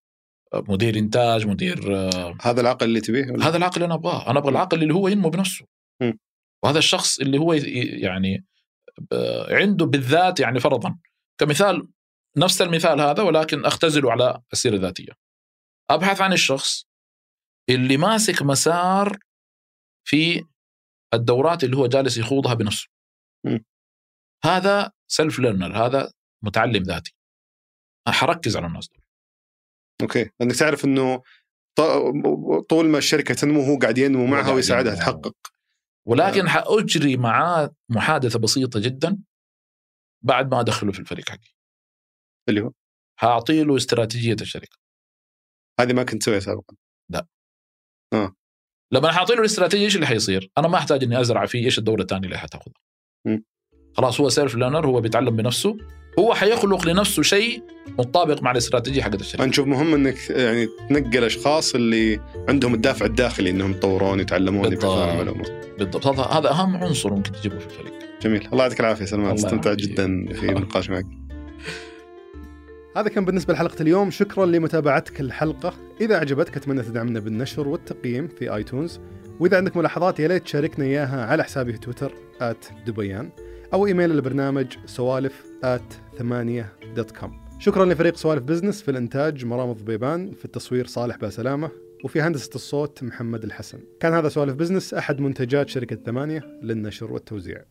مدير إنتاج مدير آه، هذا العقل اللي تبيه ولا؟ هذا العقل اللي أنا أبغاه أنا أبغى العقل اللي هو ينمو بنفسه م. وهذا الشخص اللي هو يعني عنده بالذات يعني فرضا كمثال نفس المثال هذا ولكن أختزله على السيرة الذاتية أبحث عن الشخص اللي ماسك مسار في الدورات اللي هو جالس يخوضها بنفسه م. هذا self learner هذا متعلم ذاتي حركز على الناس دول okay. لانك تعرف إنه طول ما الشركة تنمو هو قاعد ينمو معها ويساعدها تحقق. ولكن حأجري معاه محادثة بسيطة جدا بعد ما أدخله في الفريق حقي. اللي هو؟ حاعطي له استراتيجية الشركة. هذه ما كنت تسويها سابقا. لا. آه. لما حاعطي له الاستراتيجية إيش اللي حيصير؟ أنا ما أحتاج إني أزرع فيه إيش الدوره الثانية اللي حتاخذها. خلاص هو self learner هو بيتعلم بنفسه. هو حيخلق لنفسه شيء مطابق مع الاستراتيجية حقت الشركة. نشوف مهم إنك يعني تنقل اشخاص اللي عندهم الدافع الداخلي إنهم يتطورون يتعلمون بالضبط. بالضبط. هذا هذا أهم عنصر ممكن تجيبه في الفريق. جميل. الله يعطيك العافية سلمان. استمتعت جدا في *laughs* النقاش معك. هذا كان بالنسبة لحلقة اليوم. شكرا لمتابعتك الحلقة. إذا عجبتك أتمنى تدعمنا بالنشر والتقييم في iTunes. وإذا عندك ملاحظات يا ليت تشاركنا إياها على حسابي في تويتر دبيان أو إيميل البرنامج سوالف ثمانية dot com شكرا لفريق سوالف business في الإنتاج مرام ضبيبان في التصوير صالح باسلامة وفي هندسة الصوت محمد الحسن. كان هذا سوالف بزنس أحد منتجات شركة ثمانية للنشر والتوزيع.